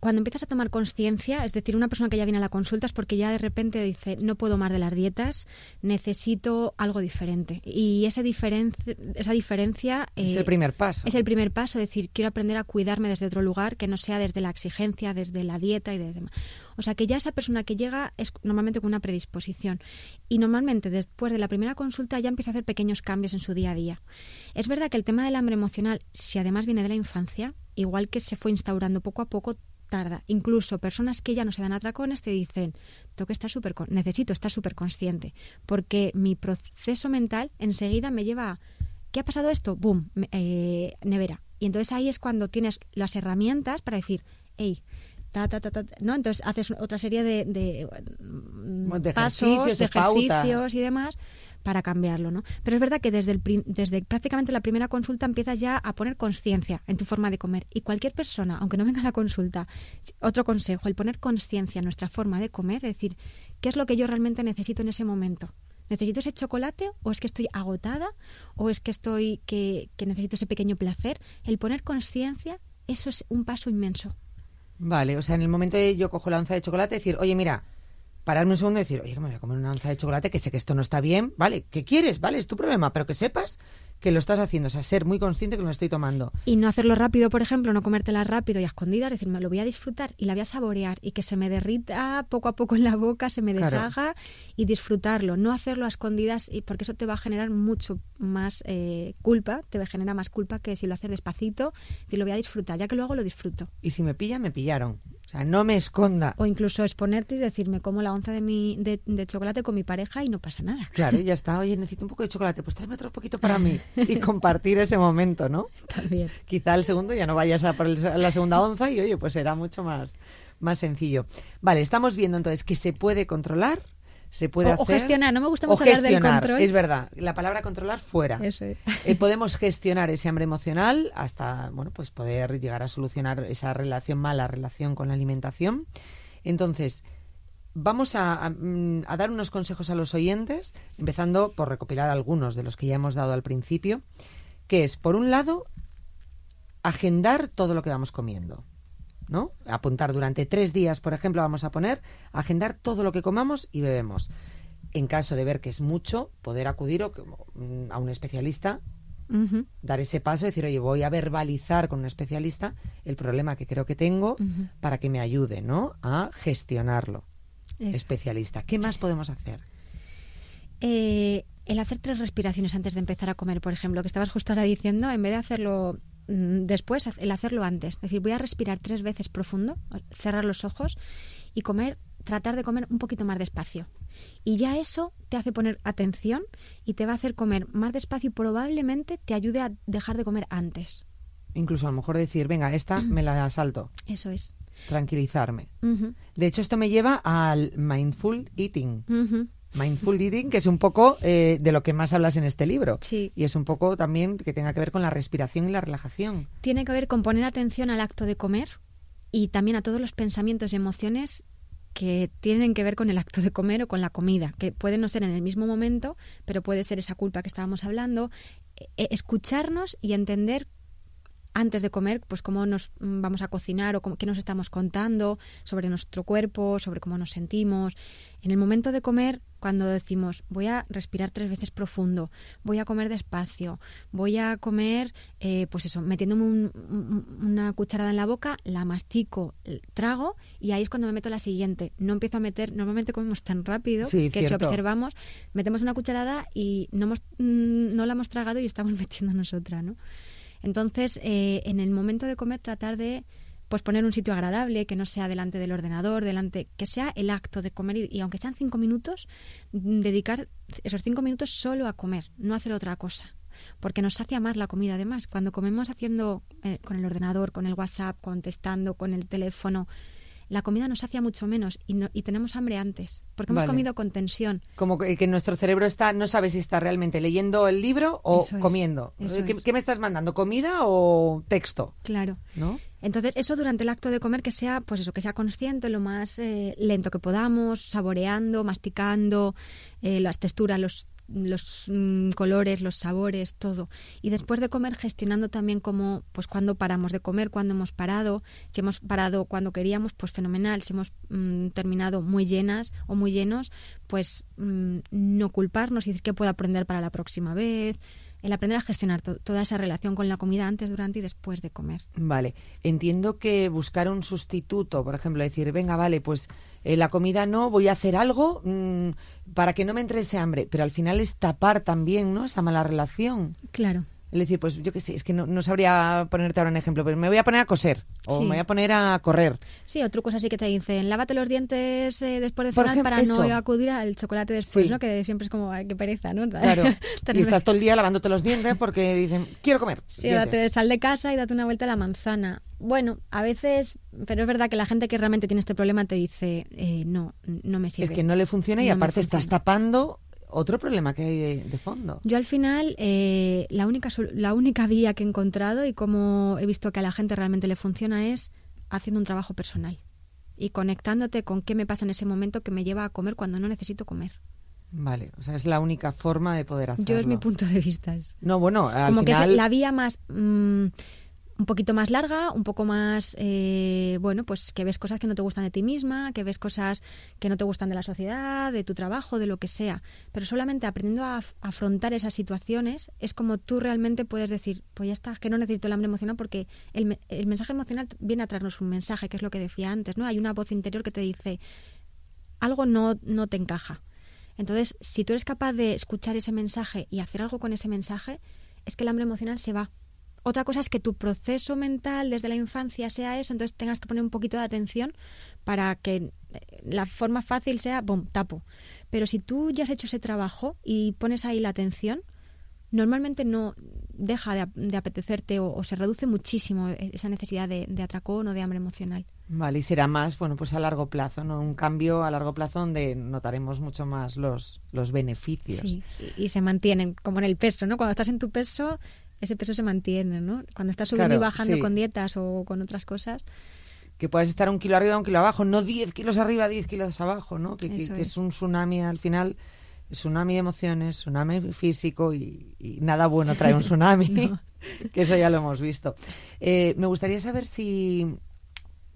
cuando empiezas a tomar conciencia, es decir, una persona que ya viene a la consulta es porque ya de repente dice, no puedo más de las dietas, necesito algo diferente. Y esa, esa diferencia... es el eh, primer paso. Es el primer paso, es decir, quiero aprender a cuidarme desde otro lugar, que no sea desde la exigencia, desde la dieta y demás. O sea, que ya esa persona que llega es normalmente con una predisposición. Y normalmente después de la primera consulta ya empieza a hacer pequeños cambios en su día a día. Es verdad que el tema del hambre emocional, si además viene de la infancia, igual que se fue instaurando poco a poco, tarda. Incluso personas que ya no se dan atracones te dicen, que estar super, necesito estar súper consciente, porque mi proceso mental enseguida me lleva a, ¿qué ha pasado esto? ¡Bum! Eh, nevera. Y entonces ahí es cuando tienes las herramientas para decir, hey, ta, ta, ta, ta, ¿no? Entonces haces otra serie de, de, pasos, de ejercicios y demás para cambiarlo, ¿no? Pero es verdad que desde, el, desde prácticamente la primera consulta empiezas ya a poner conciencia en tu forma de comer. Y cualquier persona, aunque no venga a la consulta, otro consejo, el poner conciencia en nuestra forma de comer, es decir, ¿qué es lo que yo realmente necesito en ese momento? ¿Necesito ese chocolate o es que estoy agotada o es que estoy que, que necesito ese pequeño placer? El poner conciencia eso es un paso inmenso. Vale, o sea, en el momento de yo cojo la onza de chocolate, decir, oye, mira, pararme un segundo y decir, oye, que me voy a comer una onza de chocolate, que sé que esto no está bien, vale, ¿qué quieres? Vale, es tu problema, pero que sepas que lo estás haciendo, o sea, ser muy consciente que lo estoy tomando. Y no hacerlo rápido, por ejemplo, no comértela rápido y a escondidas, decir, me lo voy a disfrutar y la voy a saborear y que se me derrita poco a poco en la boca, se me Claro. deshaga y disfrutarlo, no hacerlo a escondidas y porque eso te va a generar mucho más eh, culpa, te va a generar más culpa que si lo haces despacito, si lo voy a disfrutar, ya que luego lo disfruto. Y si me pillan, me pillaron. O sea, no me esconda. O incluso exponerte y decirme como la onza de, mi, de, de chocolate con mi pareja y no pasa nada. Claro, y ya está. Oye, necesito un poco de chocolate. Pues tráeme otro poquito para mí. Y compartir ese momento, ¿no? También. Quizá el segundo ya no vayas a por la segunda onza y, oye, pues será mucho más, más sencillo. Vale, estamos viendo entonces que se puede controlar, se puede O- hacer... o gestionar, no me gusta mucho hablar del control. Es verdad, la palabra controlar fuera. Eso es. Eh, podemos gestionar ese hambre emocional hasta, bueno, pues poder llegar a solucionar esa relación, mala relación con la alimentación. Entonces, vamos a, a, mm, a dar unos consejos a los oyentes, empezando por recopilar algunos de los que ya hemos dado al principio, que es, por un lado, agendar todo lo que vamos comiendo. ¿No? Apuntar durante tres días, por ejemplo, vamos a poner, agendar todo lo que comamos y bebemos. En caso de ver que es mucho, poder acudir mm, a un especialista, dar ese paso, decir, oye, voy a verbalizar con un especialista el problema que creo que tengo para que me ayude, ¿no? A gestionarlo. Eso. Especialista. ¿Qué más podemos hacer? Eh, el hacer tres respiraciones antes de empezar a comer, por ejemplo, que estabas justo ahora diciendo, en vez de hacerlo después, haz- el hacerlo antes. Es decir, voy a respirar tres veces profundo, cerrar los ojos y comer, tratar de comer un poquito más despacio. Y ya eso te hace poner atención y te va a hacer comer más despacio y probablemente te ayude a dejar de comer antes. Incluso a lo mejor decir, venga, esta me la salto, Eso es. tranquilizarme. De hecho, esto me lleva al mindful eating. Mindful eating, que es un poco eh, de lo que más hablas en este libro. Sí. Y es un poco también que tenga que ver con la respiración y la relajación. tiene que ver con poner atención al acto de comer y también a todos los pensamientos y emociones que tienen que ver con el acto de comer o con la comida, que pueden no ser en el mismo momento, pero puede ser esa culpa que estábamos hablando, eh, escucharnos y entender antes de comer, pues cómo nos mm, vamos a cocinar o cómo- qué nos estamos contando sobre nuestro cuerpo, sobre cómo nos sentimos. En el momento de comer, cuando decimos voy a respirar tres veces profundo, voy a comer despacio, voy a comer, eh, pues eso, metiéndome un- un- una cucharada en la boca, la mastico, trago y ahí es cuando me meto la siguiente. No empiezo a meter, normalmente comemos tan rápido Sí, que si observamos, metemos una cucharada y no, hemos, mm, no la hemos tragado y estamos metiéndonos otra, ¿no? Entonces, eh, en el momento de comer, tratar de pues poner un sitio agradable, que no sea delante del ordenador, delante, que sea el acto de comer y, y aunque sean cinco minutos, dedicar esos cinco minutos solo a comer, no hacer otra cosa. Porque nos sacia más la comida, además. Cuando comemos haciendo eh, con el ordenador, con el WhatsApp, contestando, con el teléfono, la comida nos sacia mucho menos y, no- y tenemos hambre antes, porque hemos Vale. comido con tensión. Como que, que nuestro cerebro está, no sabe si está realmente leyendo el libro o Eso comiendo. eso ¿Qué, es. qué me estás mandando? ¿Comida o texto? Claro. ¿No? Entonces, eso durante el acto de comer que sea, pues eso, que sea consciente, lo más eh, lento que podamos, saboreando, masticando, eh, las texturas, los, los mm, colores, los sabores, todo. Y después de comer, gestionando también como, pues cuando paramos de comer, cuando hemos parado, si hemos parado cuando queríamos, pues fenomenal. Si hemos mm, terminado muy llenas o muy llenos, pues mm, no culparnos y decir que puedo aprender para la próxima vez. El aprender a gestionar to- toda esa relación con la comida antes, durante y después de comer. Vale. Entiendo que buscar un sustituto, por ejemplo, decir, venga, vale, pues eh, la comida no, voy a hacer algo mm, para que no me entre ese hambre, pero al final es tapar también, ¿no? Esa mala relación. Claro. Es decir, pues yo qué sé, es que no, no sabría ponerte ahora un ejemplo, pero me voy a poner a coser o Sí. me voy a poner a correr. Sí, o trucos así que te dicen, lávate los dientes eh, después de cenar para no acudir al chocolate después, Sí. ¿no? Que siempre es como, ay, qué pereza, ¿no? Claro. y estás todo el día lavándote los dientes porque dicen, quiero comer. Sí, date, sal de casa y date una vuelta a la manzana. Bueno, a veces, pero es verdad que la gente que realmente tiene este problema te dice, eh, no, no me sirve. Es que no le funciona y No aparte estás tapando otro problema que hay de, de fondo. Yo al final, eh, la, única, la única vía que he encontrado y como he visto que a la gente realmente le funciona es haciendo un trabajo personal y conectándote con qué me pasa en ese momento que me lleva a comer cuando no necesito comer. Vale, o sea, es la única forma de poder hacerlo. Yo es mi punto de vista. No, bueno, al como que es la vía más mm, un poquito más larga, un poco más, eh, bueno, pues que ves cosas que no te gustan de ti misma, que ves cosas que no te gustan de la sociedad, de tu trabajo, de lo que sea. Pero solamente aprendiendo a, afrontar esas situaciones es como tú realmente puedes decir, pues ya está, que no necesito el hambre emocional porque el, el mensaje emocional viene a traernos un mensaje, que es lo que decía antes, ¿no? Hay una voz interior que te dice, algo no, no te encaja. Entonces, si tú eres capaz de escuchar ese mensaje y hacer algo con ese mensaje, es que el hambre emocional se va otra cosa es que tu proceso mental desde la infancia sea eso, entonces tengas que poner un poquito de atención para que eh, la forma fácil sea, ¡bum!, tapo. Pero si tú ya has hecho ese trabajo y pones ahí la atención, normalmente no deja de, apetecerte o, se reduce muchísimo esa necesidad de, atracón o de hambre emocional. Vale, y será más, bueno, pues a largo plazo, ¿no? Un cambio a largo plazo donde notaremos mucho más los, los beneficios. Sí, y, y se mantienen, como en el peso, ¿no? Cuando estás en tu peso, ese peso se mantiene, ¿no? Cuando estás subiendo y bajando con dietas o con otras cosas. Que puedes estar un kilo arriba, un kilo abajo, no 10 kilos arriba, 10 kilos abajo, ¿no? Que, es. un tsunami al final, tsunami de emociones, tsunami físico y, nada bueno trae un tsunami, que eso ya lo hemos visto. Eh, me gustaría saber si,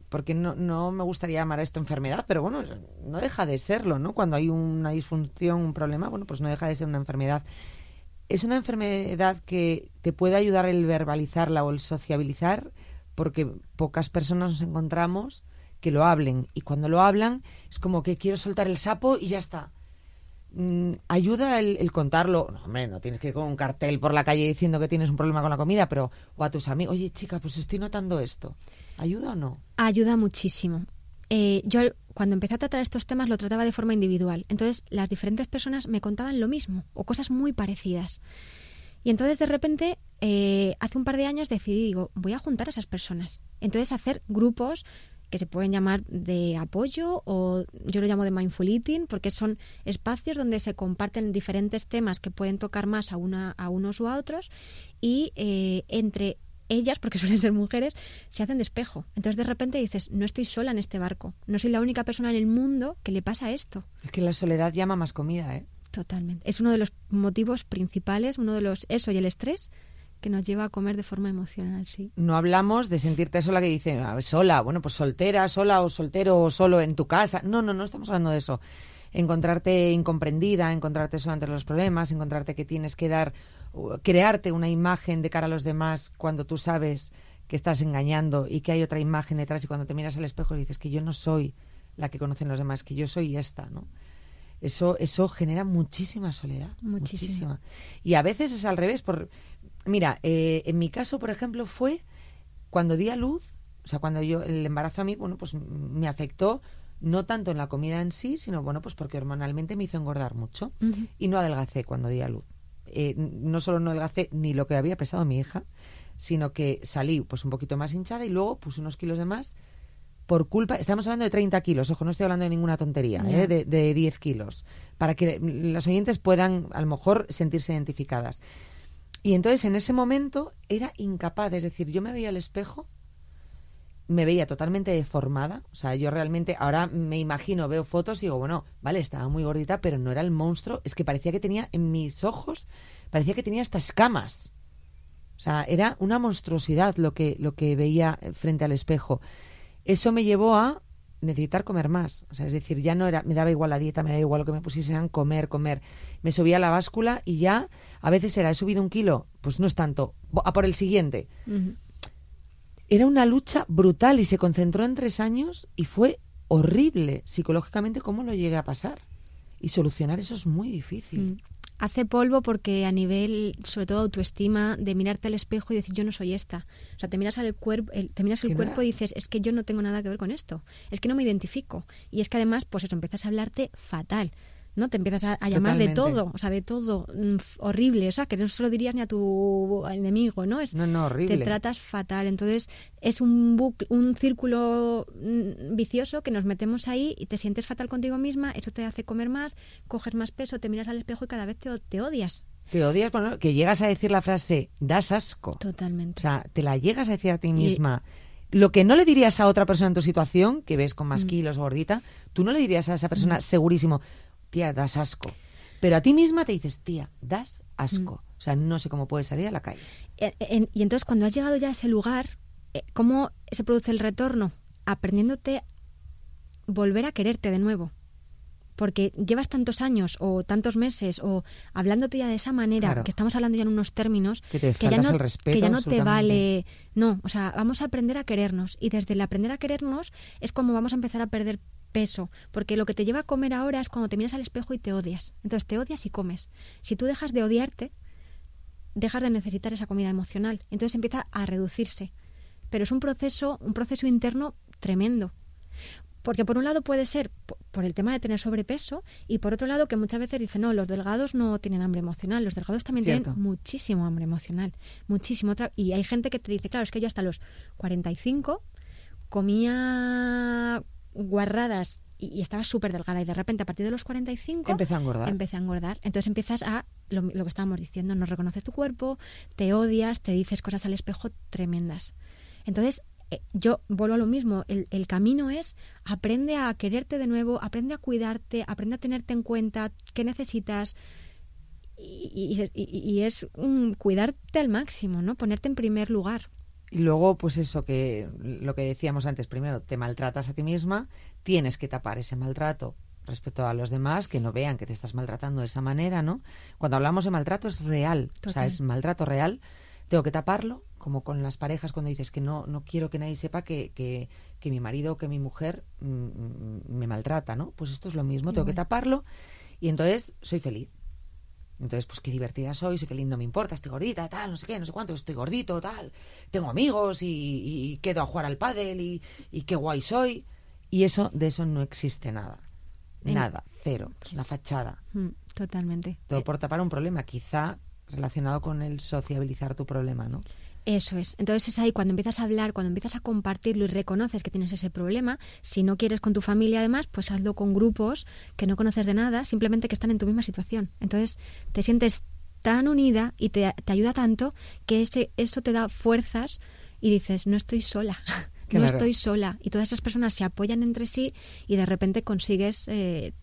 porque no, no me gustaría llamar a esto enfermedad, pero bueno, no deja de serlo, ¿no? Cuando hay una disfunción, un problema, bueno, pues no deja de ser una enfermedad. ¿Es una enfermedad que te puede ayudar el verbalizarla o el sociabilizar? Porque pocas personas nos encontramos que lo hablen. Y cuando lo hablan, es como que quiero soltar el sapo y ya está. Mm, ¿Ayuda el, contarlo? No, hombre, no tienes que ir con un cartel por la calle diciendo que tienes un problema con la comida, pero o a tus amigos, oye chica, pues estoy notando esto. ¿Ayuda o no? Ayuda muchísimo. Eh, yo cuando empecé a tratar estos temas lo trataba de forma individual. Entonces las diferentes personas me contaban lo mismo o cosas muy parecidas. Y entonces de repente, eh, hace un par de años decidí, digo, voy a juntar a esas personas. Entonces hacer grupos que se pueden llamar de apoyo o yo lo llamo de mindful eating porque son espacios donde se comparten diferentes temas que pueden tocar más a, una, a unos u a otros y eh, entre ellas, porque suelen ser mujeres, se hacen de espejo. Entonces de repente dices, no estoy sola en este barco, no soy la única persona en el mundo que le pasa esto. Es que la soledad llama más comida, ¿eh? Totalmente. Es uno de los motivos principales, uno de los, eso y el estrés, que nos lleva a comer de forma emocional, sí. No hablamos de sentirte sola que dice, ah, sola, bueno, pues soltera, sola o soltero o solo en tu casa. No, no, no estamos hablando de eso. Encontrarte incomprendida, encontrarte sola ante los problemas, encontrarte que tienes que dar crearte una imagen de cara a los demás cuando tú sabes que estás engañando y que hay otra imagen detrás y cuando te miras al espejo y dices que yo no soy la que conocen los demás, que yo soy esta, ¿no? Eso, eso genera muchísima soledad. Muchísima. Y a veces es al revés. Por, mira, eh, en mi caso, por ejemplo, fue cuando di a luz, o sea, cuando yo el embarazo a mí, bueno, pues me afectó no tanto en la comida en sí, sino bueno, pues porque hormonalmente me hizo engordar mucho y no adelgacé cuando di a luz. Eh, no solo no adelgacé ni lo que había pesado mi hija, sino que salí pues un poquito más hinchada y luego puse unos kilos de más por culpa, estamos hablando de 30 kilos, ojo, no estoy hablando de ninguna tontería, ¿eh? de, de 10 kilos, para que los oyentes puedan a lo mejor sentirse identificadas. Y entonces en ese momento era incapaz, es decir, yo me veía al espejo me veía totalmente deformada. O sea, yo realmente ahora me imagino, veo fotos y digo, bueno, vale, estaba muy gordita, pero no era el monstruo. Es que parecía que tenía en mis ojos, parecía que tenía hasta escamas. O sea, era una monstruosidad lo que, lo que veía frente al espejo. Eso me llevó a necesitar comer más. O sea, es decir, ya no era, me daba igual la dieta, me daba igual lo que me pusiesen, comer, comer. Me subía a la báscula y ya a veces era, he subido un kilo, pues no es tanto, a por el siguiente era una lucha brutal y se concentró en tres años y fue horrible psicológicamente cómo lo llegué a pasar. Y solucionar eso es muy difícil. Mm. Hace polvo porque a nivel, sobre todo autoestima, de mirarte al espejo y decir yo no soy esta. O sea, te miras al cuerpo, te miras el cuerpo y dices es que yo no tengo nada que ver con esto. Es que no me identifico. Y es que además, pues eso, empiezas a hablarte fatal. ¿No? Te empiezas a, llamar de todo, o sea, de todo mm, horrible, o sea, que no se lo dirías ni a tu enemigo, ¿no? Es, no, no, horrible. Te tratas fatal, entonces es un bucle, un círculo mm, vicioso que nos metemos ahí y te sientes fatal contigo misma, eso te hace comer más, coges más peso, te miras al espejo y cada vez te, odias. Te odias, bueno, que llegas a decir la frase, das asco. Totalmente. O sea, te la llegas a decir a ti misma. Lo que no le dirías a otra persona en tu situación, que ves con más mm. kilos gordita, tú no le dirías a esa persona segurísimo, tía, das asco. Pero a ti misma te dices, tía, das asco. Mm. O sea, no sé cómo puedes salir a la calle. Eh, y entonces cuando has llegado ya a ese lugar, eh, ¿cómo se produce el retorno? Aprendiéndote volver a quererte de nuevo. Porque llevas tantos años o tantos meses o hablándote ya de esa manera, que estamos hablando ya en unos términos que, te ya no, que ya no te vale. No, o sea, vamos a aprender a querernos. Y desde el aprender a querernos es como vamos a empezar a perder peso, porque lo que te lleva a comer ahora es cuando te miras al espejo y te odias. Entonces te odias y comes. Si tú dejas de odiarte, dejas de necesitar esa comida emocional. Entonces empieza a reducirse. Pero es un proceso, un proceso interno tremendo. Porque por un lado puede ser por el tema de tener sobrepeso y por otro lado que muchas veces dicen, no, los delgados no tienen hambre emocional, los delgados también tienen muchísimo hambre emocional, muchísimo. Y hay gente que te dice, claro, es que yo hasta los 45 comía guarradas y, estaba súper delgada y de repente a partir de los 45 empecé a engordar. Empecé a engordar. Entonces empiezas a, lo, que estábamos diciendo, no reconoces tu cuerpo, te odias, te dices cosas al espejo tremendas. Entonces eh, yo vuelvo a lo mismo, el, el, camino es aprende a quererte de nuevo, aprende a cuidarte, aprende a tenerte en cuenta, qué necesitas. Y, y, es cuidarte al máximo, ¿no? Ponerte en primer lugar. Y luego, pues eso que lo que decíamos antes, primero te maltratas a ti misma, tienes que tapar ese maltrato respecto a los demás, que no vean que te estás maltratando de esa manera, ¿no? Cuando hablamos de maltrato es real, o sea, es maltrato real, tengo que taparlo, como con las parejas cuando dices que no, no quiero que nadie sepa que, que, que mi marido o que mi mujer mm, mm, me maltrata, ¿no? Pues esto es lo mismo, tengo que taparlo y entonces soy feliz. Entonces, pues qué divertida soy, sé qué lindo me importa, estoy gordita, tal, no sé qué, no sé cuánto, estoy gordito, tal, tengo amigos y, quedo a jugar al pádel y, y, qué guay soy. Y eso, de eso no existe nada. Nada, cero. Es una fachada. Mm, totalmente. Todo eh, por tapar un problema, quizá relacionado con el sociabilizar tu problema, ¿no? Eso es. Entonces es ahí cuando empiezas a hablar, cuando empiezas a compartirlo y reconoces que tienes ese problema. Si no quieres con tu familia, además, pues hazlo con grupos que no conoces de nada, simplemente que están en tu misma situación. Entonces te sientes tan unida y te, ayuda tanto que ese, eso te da fuerzas y dices, no estoy sola. no estoy sola. Y todas esas personas se apoyan entre sí y de repente consigues eh,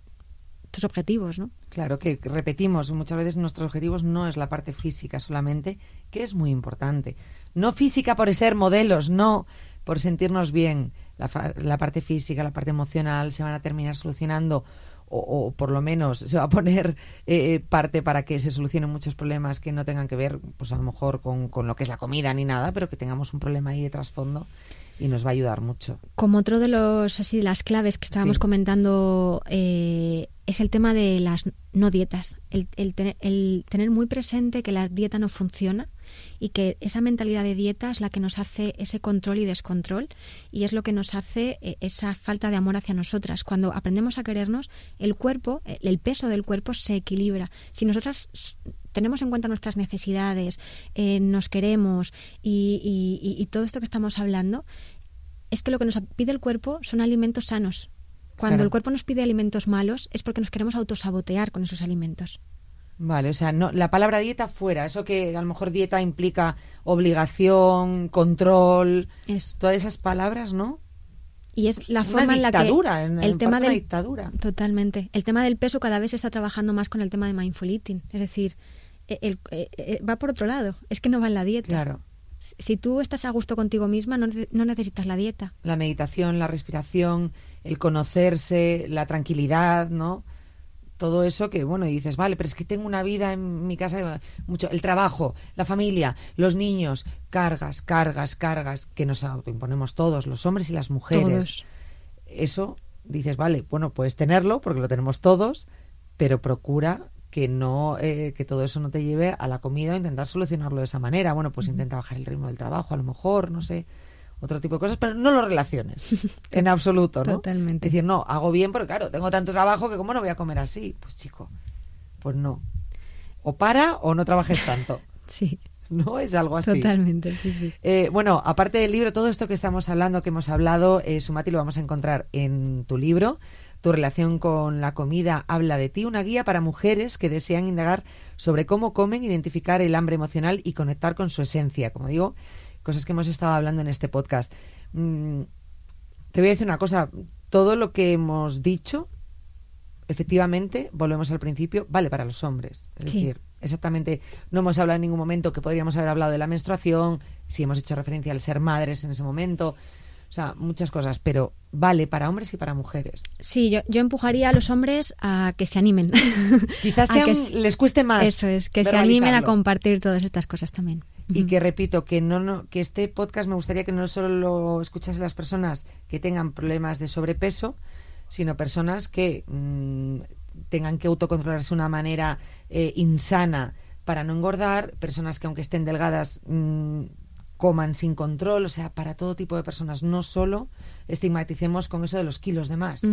tus objetivos, ¿no? Claro que repetimos, muchas veces nuestros objetivos no es la parte física solamente, que es muy importante. No física por ser modelos, no por sentirnos bien. La, parte física, la parte emocional se van a terminar solucionando o, por lo menos se va a poner eh, eh, parte para que se solucionen muchos problemas que no tengan que ver, pues a lo mejor con, con lo que es la comida ni nada, pero que tengamos un problema ahí de trasfondo y nos va a ayudar mucho. Como otro de los así las claves que estábamos comentando eh, es el tema de las no dietas, el, el, tener muy presente que la dieta no funciona y que esa mentalidad de dieta es la que nos hace ese control y descontrol y es lo que nos hace eh, esa falta de amor hacia nosotras. Cuando aprendemos a querernos, el cuerpo, el peso del cuerpo se equilibra. Si nosotras tenemos en cuenta nuestras necesidades, eh, nos queremos y, todo esto que estamos hablando, es que lo que nos pide el cuerpo son alimentos sanos. Cuando el cuerpo nos pide alimentos malos es porque nos queremos autosabotear con esos alimentos. Vale, o sea, no, la palabra dieta fuera, eso que a lo mejor dieta implica obligación, control, todas esas palabras, ¿no? Y es la forma en la que el tema del dictadura. Totalmente. El tema del peso cada vez se está trabajando más con el tema de mindful eating, es decir, eh, eh, va por otro lado, es que no va en la dieta. Claro. Si tú estás a gusto contigo misma, no, no necesitas la dieta. La meditación, la respiración, el conocerse, la tranquilidad, ¿no? todo eso que bueno y dices vale pero es que tengo una vida en mi casa mucho el trabajo la familia los niños cargas cargas cargas que nos autoimponemos todos los hombres y las mujeres eso dices vale bueno puedes tenerlo porque lo tenemos todos pero procura que no eh, que todo eso no te lleve a la comida o intentar solucionarlo de esa manera. Bueno pues intenta bajar el ritmo del trabajo a lo mejor no sé otro tipo de cosas pero no lo relaciones en absoluto no totalmente. Decir no hago bien pero claro tengo tanto trabajo que cómo no voy a comer así pues chico pues no. O para o no trabajes tanto. Sí. ¿no? Es algo así. Totalmente, sí, sí. Eh, bueno, aparte del libro, todo esto que estamos hablando, que hemos hablado, eh, Sumati, lo vamos a encontrar en tu libro, tu relación con la comida habla de ti, una guía para mujeres que desean indagar sobre cómo comen, identificar el hambre emocional y conectar con su esencia. Como digo, cosas que hemos estado hablando en este podcast. Mm, te voy a decir una cosa, todo lo que hemos dicho, efectivamente, volvemos al principio, vale para los hombres. Es decir, exactamente, no hemos hablado en ningún momento que podríamos haber hablado de la menstruación, si hemos hecho referencia al ser madres en ese momento. O sea, muchas cosas, pero vale para hombres y para mujeres. Sí, yo, yo empujaría a los hombres a que se animen. Quizás sean- que les cueste más. Eso es, que se animen a compartir todas estas cosas también. Y que repito, que no, no, que este podcast me gustaría que no solo lo escuchasen las personas que tengan problemas de sobrepeso, sino personas que mm, tengan que autocontrolarse de una manera eh, insana para no engordar, personas que aunque estén delgadas mm, coman sin control, o sea, para todo tipo de personas, no solo estigmaticemos con eso de los kilos de más,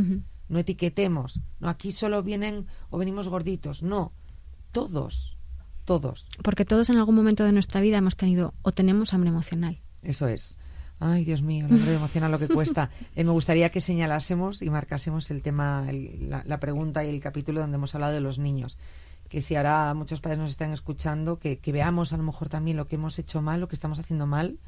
no etiquetemos, no aquí solo vienen o venimos gorditos, no, todos, todos. Porque todos en algún momento de nuestra vida hemos tenido o tenemos hambre emocional. Eso es. Ay, Dios mío, el hambre emocional lo que cuesta. Eh, me gustaría que señalásemos y marcásemos el tema, el- la, la pregunta y el capítulo donde hemos hablado de los niños. Que si ahora muchos padres nos están escuchando, que, que veamos a lo mejor también lo que hemos hecho mal, lo que estamos haciendo mal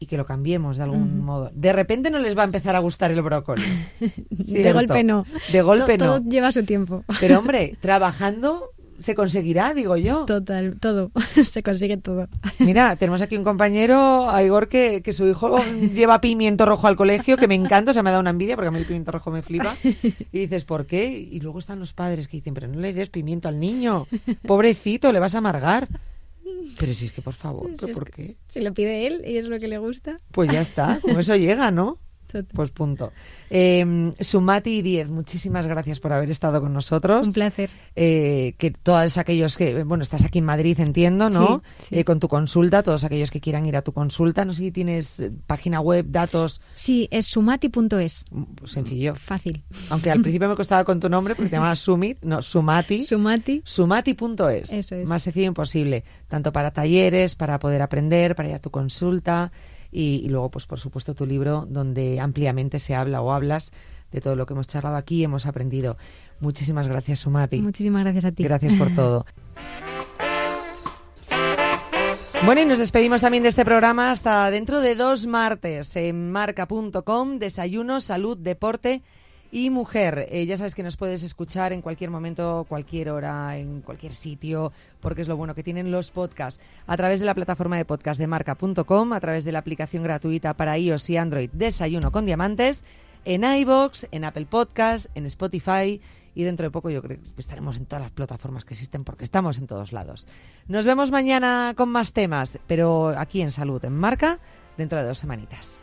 y que lo cambiemos de algún modo. De repente no les va a empezar a gustar el brócoli. De golpe no. De golpe no. Todo lleva su tiempo. Pero hombre, trabajando se conseguirá, digo yo. Total, todo. Se consigue todo. Mira, tenemos aquí un compañero, a Igor, que, que su hijo lleva pimiento rojo al colegio, que me encanta, o sea, me da una envidia porque a mí el pimiento rojo me flipa. Y dices, ¿por qué? Y luego están los padres que dicen, pero no le des pimiento al niño, pobrecito, le vas a amargar. Pero si es que, por favor, ¿pero ¿por qué? Si lo pide él y es lo que le gusta. Pues ya está, con eso llega, ¿no? Total. Pues punto. Eh, Sumati 10, muchísimas gracias por haber estado con nosotros. Un placer. eh, que todos aquellos que, bueno, estás aquí en Madrid, entiendo, ¿no? Sí, sí. Eh, con tu consulta, todos aquellos que quieran ir a tu consulta, no sé si tienes eh, página web, datos, Sí, es sumati.es. mm, pues sencillo. Fácil. Aunque al principio me costaba con tu nombre porque te llamabas Sumit, no, Sumati. Sumati. Sumati.es. Eso es. Más sencillo imposible. Tanto para talleres, para poder aprender, para ir a tu consulta y, y luego, pues por supuesto, tu libro donde ampliamente se habla o hablas de todo lo que hemos charlado aquí y hemos aprendido. Muchísimas gracias, Sumati. Muchísimas gracias a ti. Gracias por todo. Bueno, y nos despedimos también de este programa hasta dentro de dos martes en marca.com, desayuno, salud, deporte y mujer. Eh, ya sabes que nos puedes escuchar en cualquier momento, cualquier hora, en cualquier sitio, porque es lo bueno que tienen los podcasts. A través de la plataforma de podcast de marca.com, a través de la aplicación gratuita para iOS y Android Desayuno con Diamantes, en iBox, en Apple Podcasts, en Spotify y dentro de poco yo creo que estaremos en todas las plataformas que existen porque estamos en todos lados. Nos vemos mañana con más temas, pero aquí en Salud, en Marca, dentro de dos semanitas.